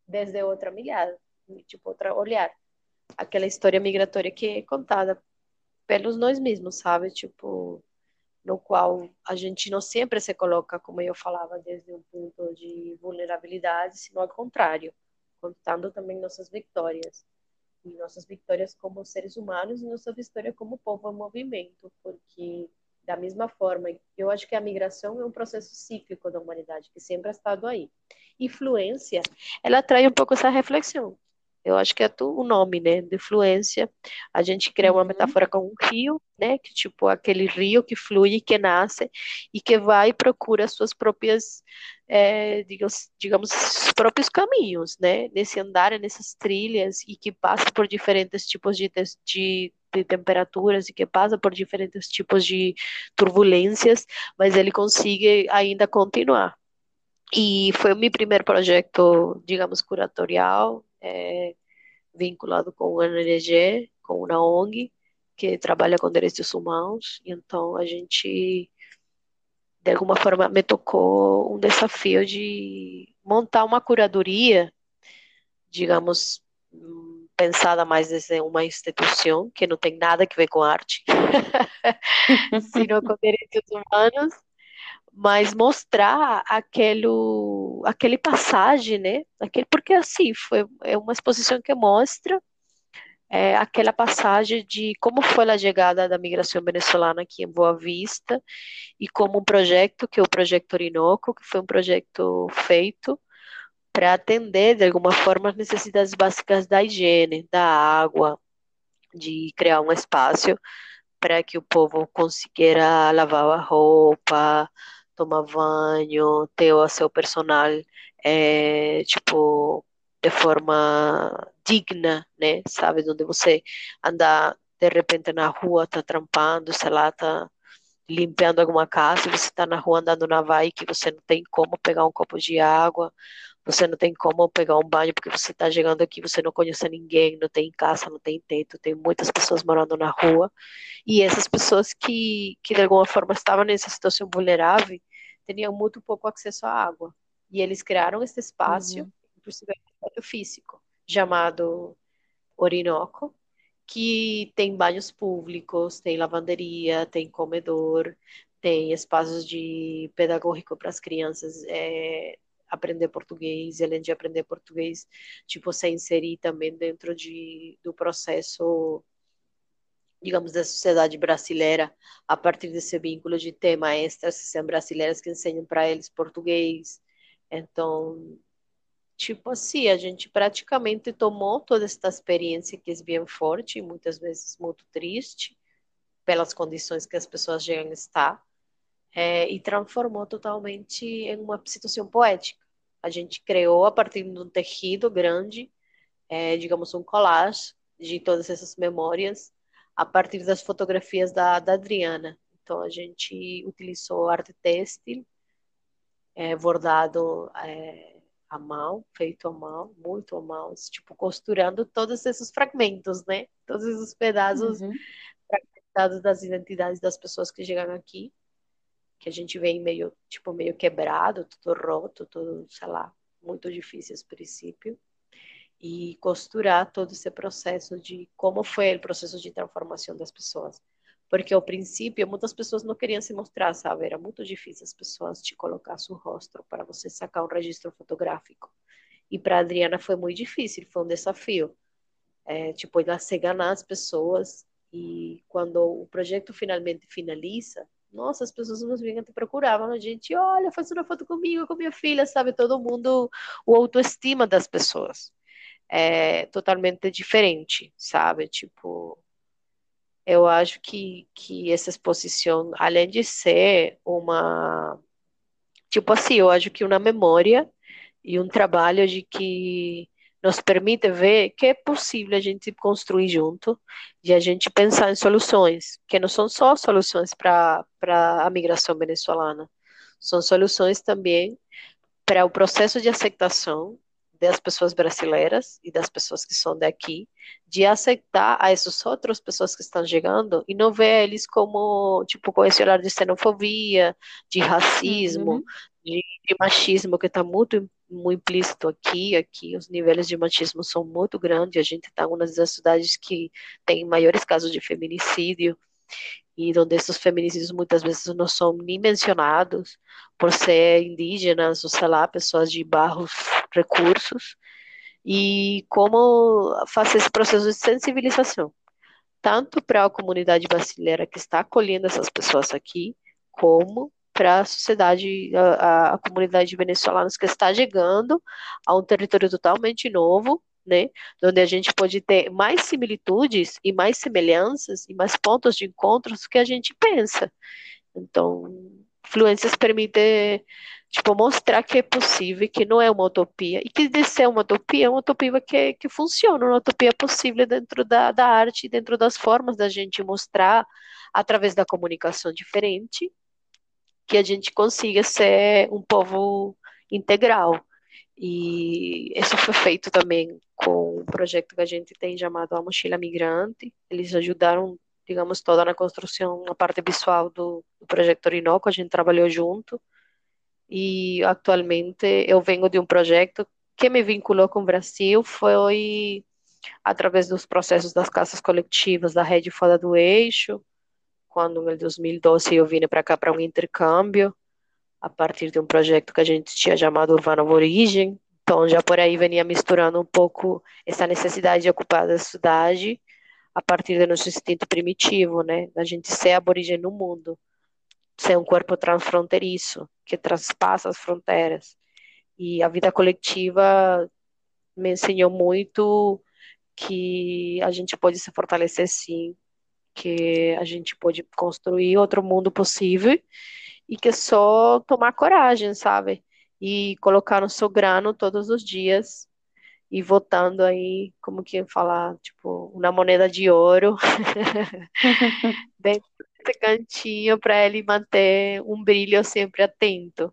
desde outra mirada, tipo, outra olhar. Aquela história migratória que é contada pelos nós mesmos, sabe? Tipo, no qual a gente não sempre se coloca, como eu falava, desde um ponto de vulnerabilidade, sino ao contrário, contando também nossas vitórias. Nossas vitórias como seres humanos e nossa vitória como povo em movimento, porque da mesma forma, eu acho que a migração é um processo cíclico da humanidade, que sempre ha estado aí. Influência, ela traz um pouco essa reflexão. Eu acho que é o nome, né, de fluência. A gente cria uma uhum. metáfora com um rio, né, que tipo aquele rio que flui, que nasce e que vai e procura as suas próprias, é, digamos, digamos, os próprios caminhos, né, nesse andar, nessas trilhas e que passa por diferentes tipos de, de de temperaturas e que passa por diferentes tipos de turbulências, mas ele consegue ainda continuar. E foi o meu primeiro projeto, digamos, curatorial, é, vinculado com o NRG, com uma ONG, que trabalha com direitos humanos. Então a gente, de alguma forma, me tocou um desafio de montar uma curadoria, digamos, pensada mais desde uma instituição que não tem nada a ver com arte, sino com direitos humanos, mas mostrar aquele, aquele passagem, né? Aquele, porque assim, foi, é uma exposição que mostra é, aquela passagem de como foi a chegada da migração venezuelana aqui em Boa Vista e como um projeto, que é o Projeto Orinoco, que foi um projeto feito para atender de alguma forma as necessidades básicas da higiene, da água, de criar um espaço para que o povo consiga lavar a roupa, tomar banho, ter o seu personal, é, tipo, de forma digna, né? Sabe, onde você anda de repente na rua, tá trampando, sei lá, tá limpando alguma casa, você tá na rua andando na vai que você não tem como pegar um copo de água, você não tem como pegar um banho porque você está chegando aqui, você não conhece ninguém, não tem casa, não tem teto, tem muitas pessoas morando na rua. E essas pessoas que, que de alguma forma estavam nessa situação vulnerável tinham muito pouco acesso à água. E eles criaram esse espaço, uhum. um físico, chamado Orinoco, que tem banhos públicos, tem lavanderia, tem comedor, tem espaços de pedagógico para as crianças é, aprender português, além de aprender português, tipo, se inserir também dentro de, do processo, digamos, da sociedade brasileira, a partir desse vínculo de ter maestras que são brasileiras que ensinam para eles português. Então, tipo assim, a gente praticamente tomou toda esta experiência que é bem forte e muitas vezes muito triste, pelas condições que as pessoas chegam a estar, é, e transformou totalmente em uma situação poética. A gente criou a partir de um tecido grande, é, digamos, um collage de todas essas memórias, a partir das fotografias da, da Adriana. Então, a gente utilizou arte têxtil, é, bordado é, à mão, feito à mão, muito à mão, tipo, costurando todos esses fragmentos, né? Todos esses pedaços uhum. fragmentados das identidades das pessoas que chegam aqui, que a gente vem meio, tipo, meio quebrado, tudo roto, tudo, sei lá, muito difícil esse princípio e costurar todo esse processo de como foi o processo de transformação das pessoas. Porque ao princípio muitas pessoas não queriam se mostrar, sabe? Era muito difícil as pessoas te colocar seu rosto para você sacar um registro fotográfico. E para Adriana foi muito difícil, foi um desafio. É, tipo, ela se ganhar as pessoas e quando o projeto finalmente finaliza, nossa, as pessoas nos vinham te procuravam, a gente, olha, faz uma foto comigo, com minha filha, sabe? Todo mundo, o autoestima das pessoas é totalmente diferente, sabe? Tipo, eu acho que, que essa exposição, além de ser uma. Tipo assim, eu acho que uma memória e um trabalho de que nos permite ver que é possível a gente construir junto e a gente pensar em soluções, que não são só soluções para a migração venezuelana, são soluções também para o processo de aceitação das pessoas brasileiras e das pessoas que são daqui, de aceitar a essas outras pessoas que estão chegando e não ver eles como, tipo, com esse olhar de xenofobia, de racismo, uhum. de, de, machismo que está muito, muito implícito aqui. Aqui os níveis de machismo são muito grandes. A gente está em uma das cidades que tem maiores casos de feminicídio e onde esses feminicídios muitas vezes não são nem mencionados por ser indígenas ou sei lá, pessoas de barros recursos e como fazer esse processo de sensibilização, tanto para a comunidade brasileira que está acolhendo essas pessoas aqui, como para a sociedade, a, a comunidade venezuelana que está chegando a um território totalmente novo, né? Onde a gente pode ter mais similitudes e mais semelhanças e mais pontos de encontros que a gente pensa. Então, fluências permite tipo mostrar que é possível, que não é uma utopia e que de ser uma utopia é uma utopia que, que funciona, uma utopia possível dentro da, da arte, dentro das formas da gente mostrar através da comunicação diferente que a gente consiga ser um povo integral. E isso foi feito também com um projeto que a gente tem chamado A Mochila Migrante. Eles ajudaram, digamos, toda na construção, a parte visual do, do projeto Orinoco, a gente trabalhou junto. E atualmente eu venho de um projeto que me vinculou com o Brasil, foi através dos processos das casas coletivas da rede Fora do Eixo, quando em 2012 eu vim para cá para um intercâmbio a partir de um projeto que a gente tinha chamado Urbana Origem. Então, já por aí venia misturando um pouco essa necessidade de ocupar a cidade a partir do nosso instinto primitivo, né? Da gente ser aborígene no mundo, ser um corpo transfronteiriço, que transpassa as fronteiras. E a vida coletiva me ensinou muito que a gente pode se fortalecer sim, que a gente pode construir outro mundo possível e que é só tomar coragem, sabe? E colocar no seu grano todos os dias e votando aí, como que falar, tipo, uma moneda de ouro dentro desse cantinho para ele manter um brilho sempre atento.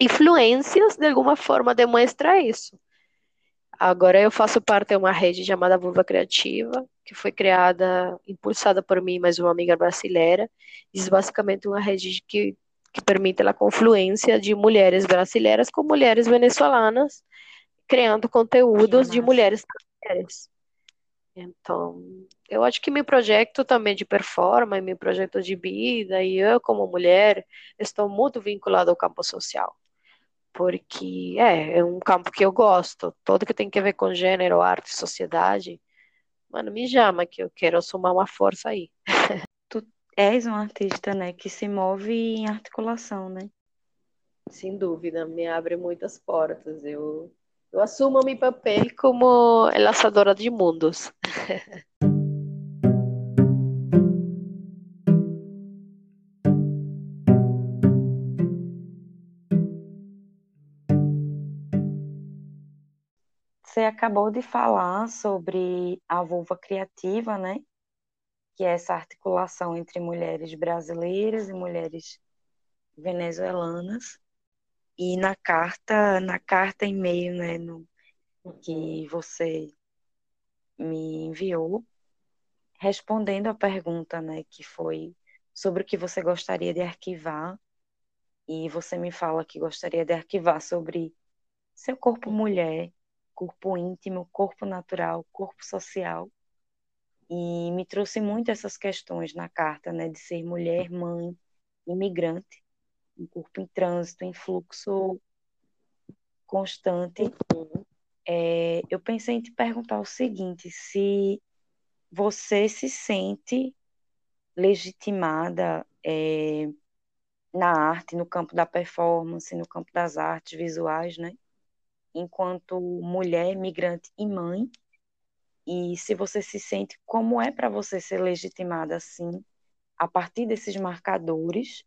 Influências, de alguma forma, demonstra isso. Agora eu faço parte de uma rede chamada Vulva Criativa, que foi criada, impulsada por mim, mais uma amiga brasileira. Isso é basicamente uma rede que que permite a confluência de mulheres brasileiras com mulheres venezuelanas, criando conteúdos de mulheres mulheres. Então, eu acho que meu projeto também de performance, meu projeto de vida, e eu como mulher, estou muito vinculado ao campo social. Porque é, é um campo que eu gosto, todo que tem que ver com gênero, arte, sociedade. Mano, me chama que eu quero somar uma força aí. és um artista, né, que se move em articulação, né? Sem dúvida, me abre muitas portas. Eu, eu assumo meu papel como laçadora de mundos. Você acabou de falar sobre a vulva criativa, né? Que é essa articulação entre mulheres brasileiras e mulheres venezuelanas. E na carta, na carta e-mail, né, no, que você me enviou, respondendo a pergunta, né, que foi sobre o que você gostaria de arquivar, e você me fala que gostaria de arquivar sobre seu corpo mulher, corpo íntimo, corpo natural, corpo social. E me trouxe muito essas questões na carta, né, de ser mulher, mãe, imigrante, um corpo em trânsito, em fluxo constante. É, eu pensei em te perguntar o seguinte: se você se sente legitimada é, na arte, no campo da performance, no campo das artes visuais, né? Enquanto mulher, migrante e mãe. E se você se sente, como é para você ser legitimada assim, a partir desses marcadores,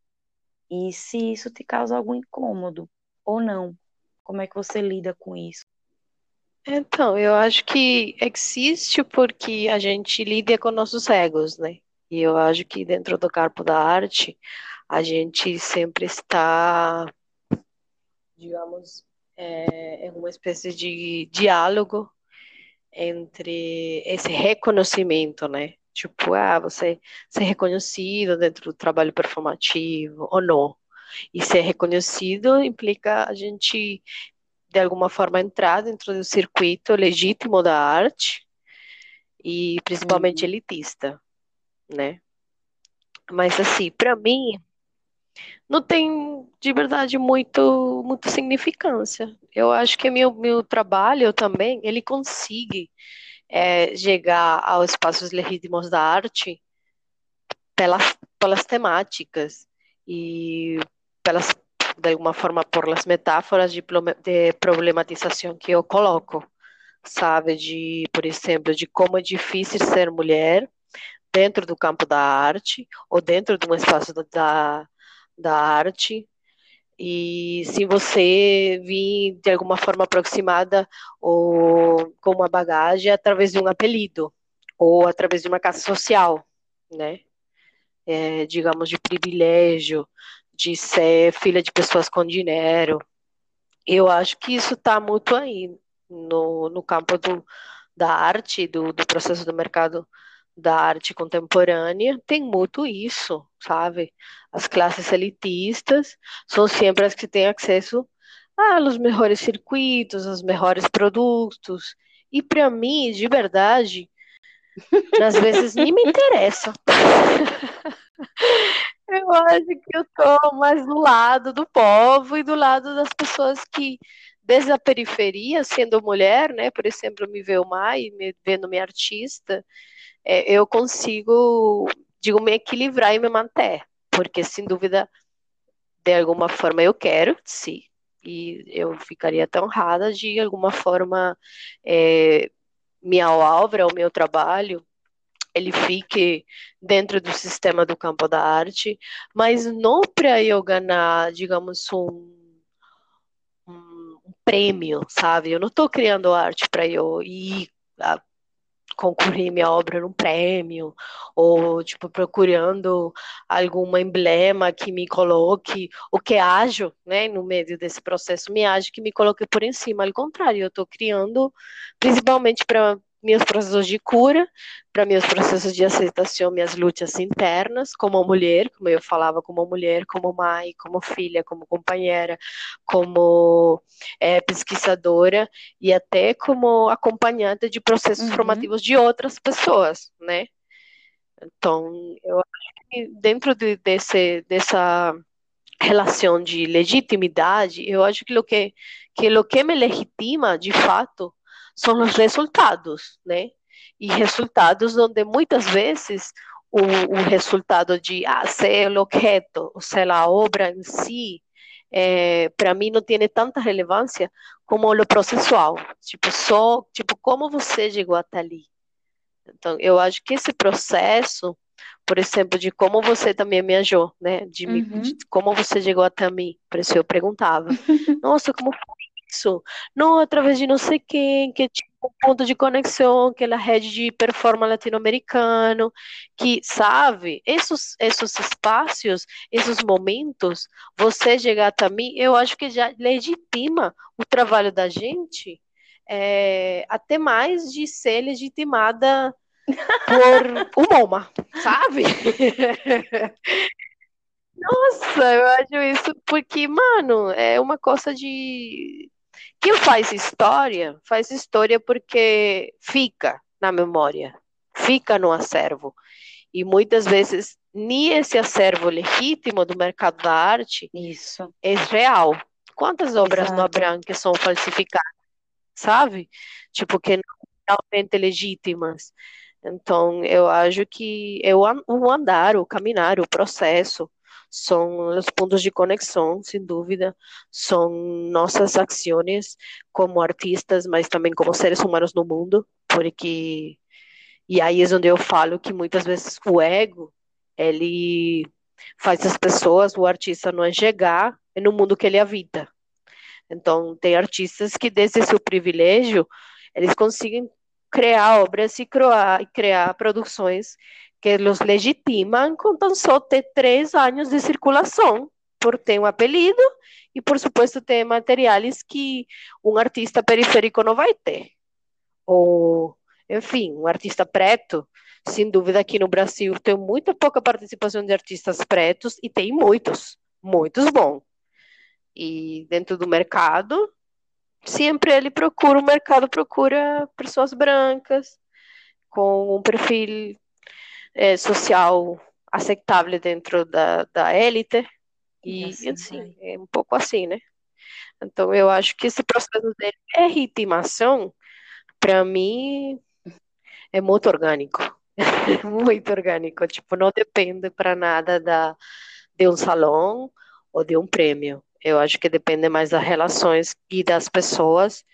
e se isso te causa algum incômodo ou não, como é que você lida com isso? Então, eu acho que existe porque a gente lida com nossos egos, né? E eu acho que dentro do campo da arte, a gente sempre está, digamos, é, em uma espécie de diálogo entre esse reconhecimento, né? Tipo, ah, você ser reconhecido dentro do trabalho performativo ou não. E ser reconhecido implica a gente, de alguma forma, entrar dentro do circuito legítimo da arte e principalmente uhum. elitista, né? Mas, assim, para mim, não tem de verdade muito, muito significância. Eu acho que meu, meu trabalho também, ele consegue é, chegar aos espaços legítimos da arte pelas, pelas temáticas e pelas, de alguma forma, por las metáforas de, de problematização que eu coloco, sabe? De, por exemplo, de como é difícil ser mulher dentro do campo da arte ou dentro de um espaço da, da arte e se você vir de alguma forma aproximada ou com uma bagagem através de um apelido ou através de uma casa social, né? É, digamos de privilégio, de ser filha de pessoas com dinheiro. Eu acho que isso está muito aí no, no campo do, da arte, do, do processo do mercado da arte contemporânea tem muito isso, sabe? As classes elitistas são sempre as que têm acesso aos melhores circuitos, aos melhores produtos. E para mim, de verdade, às vezes nem me interessa. eu acho que eu estou mais do lado do povo e do lado das pessoas que desde a periferia, sendo mulher, né? Por exemplo, me vê o Mai, me vendo minha artista, é, eu consigo, digo, me equilibrar e me manter, porque sem dúvida, de alguma forma eu quero, sim, e eu ficaria tão honrada de alguma forma é, minha obra, o meu trabalho, ele fique dentro do sistema do campo da arte, mas não para eu ganhar, digamos, um, prêmio, sabe? Eu não estou criando arte para eu ir concorrer minha obra num prêmio, ou tipo procurando algum emblema que me coloque, o que ajo, né, no meio desse processo, me ajo que me coloque por em cima, ao contrário, eu estou criando principalmente para meus processos de cura, para meus processos de aceitação, minhas lutas internas, como mulher, como eu falava, como mulher, como mãe, como filha, como companheira, como é, pesquisadora e até como acompanhante de processos uhum. formativos de outras pessoas, né? Então, eu acho que dentro de, desse, dessa relação de legitimidade, eu acho que o que, que o que me legitima, de fato, são os resultados, né? E resultados onde muitas vezes o, o resultado de ah, ser o objeto, ou seja, a obra em si, é, para mim não tem tanta relevância como o processual, tipo só, tipo como você chegou até ali. Então, eu acho que esse processo, por exemplo, de como você também me ajudou, né? De, uhum. me, de como você chegou até mim, por isso eu perguntava, nossa, como foi isso, não através de não sei quem, que é tipo um ponto de conexão, que é a rede de performance latino-americano, que, sabe, esses, esses espaços, esses momentos, você chegar até mim, eu acho que já legitima o trabalho da gente, é, até mais de ser legitimada por o MoMA, sabe? Nossa, eu acho isso porque, mano, é uma coisa de. Quem faz história, faz história porque fica na memória, fica no acervo. E muitas vezes nem esse acervo legítimo do mercado da arte Isso. é real. Quantas obras Exato. no Abram que são falsificadas, sabe? Tipo, que não são realmente legítimas. Então, eu acho que é o andar, o caminhar, o processo são os pontos de conexão, sem dúvida, são nossas ações como artistas, mas também como seres humanos no mundo, porque e aí é onde eu falo que muitas vezes o ego ele faz as pessoas, o artista não enxergar no mundo que ele habita. Então, tem artistas que desde seu privilégio, eles conseguem criar obras e criar, criar produções que los legitiman com tão só ter três anos de circulação, por ter um apelido e, por supuesto, ter materiais que um artista periférico não vai ter. Ou, enfim, um artista preto, sem dúvida, aqui no Brasil tem muita pouca participação de artistas pretos e tem muitos, muitos bons. E dentro do mercado, sempre ele procura, o mercado procura pessoas brancas, com um perfil é, social aceitável dentro da, da élite. E, assim, assim é um pouco assim, né? Então, eu acho que esse processo de legitimação, para mim, é muito orgânico. muito orgânico. Tipo, não depende para nada da, de um salão ou de um prêmio. Eu acho que depende mais das relações e das pessoas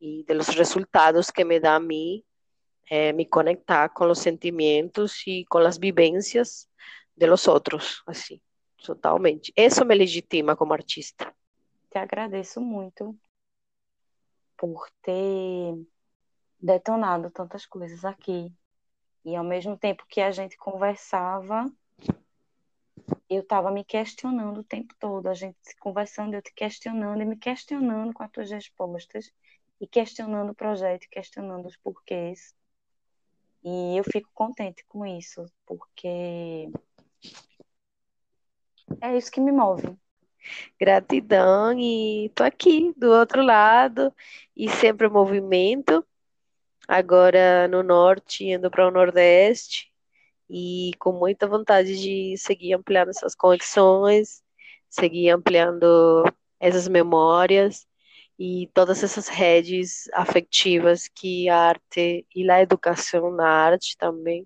e dos resultados que me dá a mim é, me conectar com os sentimentos e com as vivências de los outros, assim, totalmente. Isso me legitima como artista. Te agradeço muito por ter detonado tantas coisas aqui. E ao mesmo tempo que a gente conversava, eu estava me questionando o tempo todo, a gente conversando, eu te questionando e me questionando com as tuas respostas, e questionando o projeto, questionando os porquês. E eu fico contente com isso, porque é isso que me move. Gratidão e tô aqui do outro lado e sempre movimento. Agora no norte, indo para o nordeste e com muita vontade de seguir ampliando essas conexões, seguir ampliando essas memórias e todas essas redes afetivas que a arte e a educação na arte também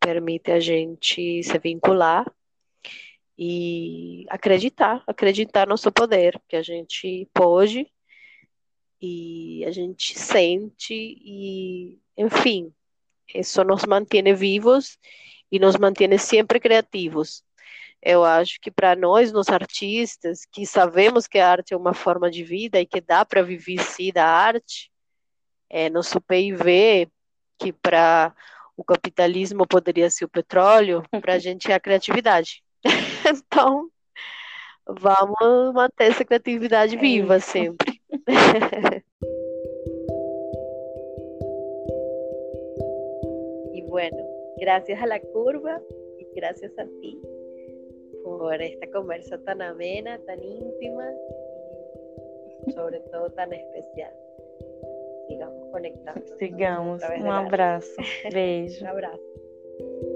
permite a gente se vincular e acreditar, acreditar no seu poder, que a gente pode e a gente sente e, enfim, isso nos mantém vivos e nos mantém sempre criativos. Eu acho que para nós, nos artistas, que sabemos que a arte é uma forma de vida e que dá para viver sim da arte, é, nosso PIV, que para o capitalismo poderia ser o petróleo, para a gente é a criatividade. então, vamos manter essa criatividade é viva sempre. e bueno, gracias a la curva y gracias a ti por esta conversa tan amena, tan íntima y sobre todo tan especial. Sigamos conectando. Sigamos. Um abraço. Beijo. um abraço.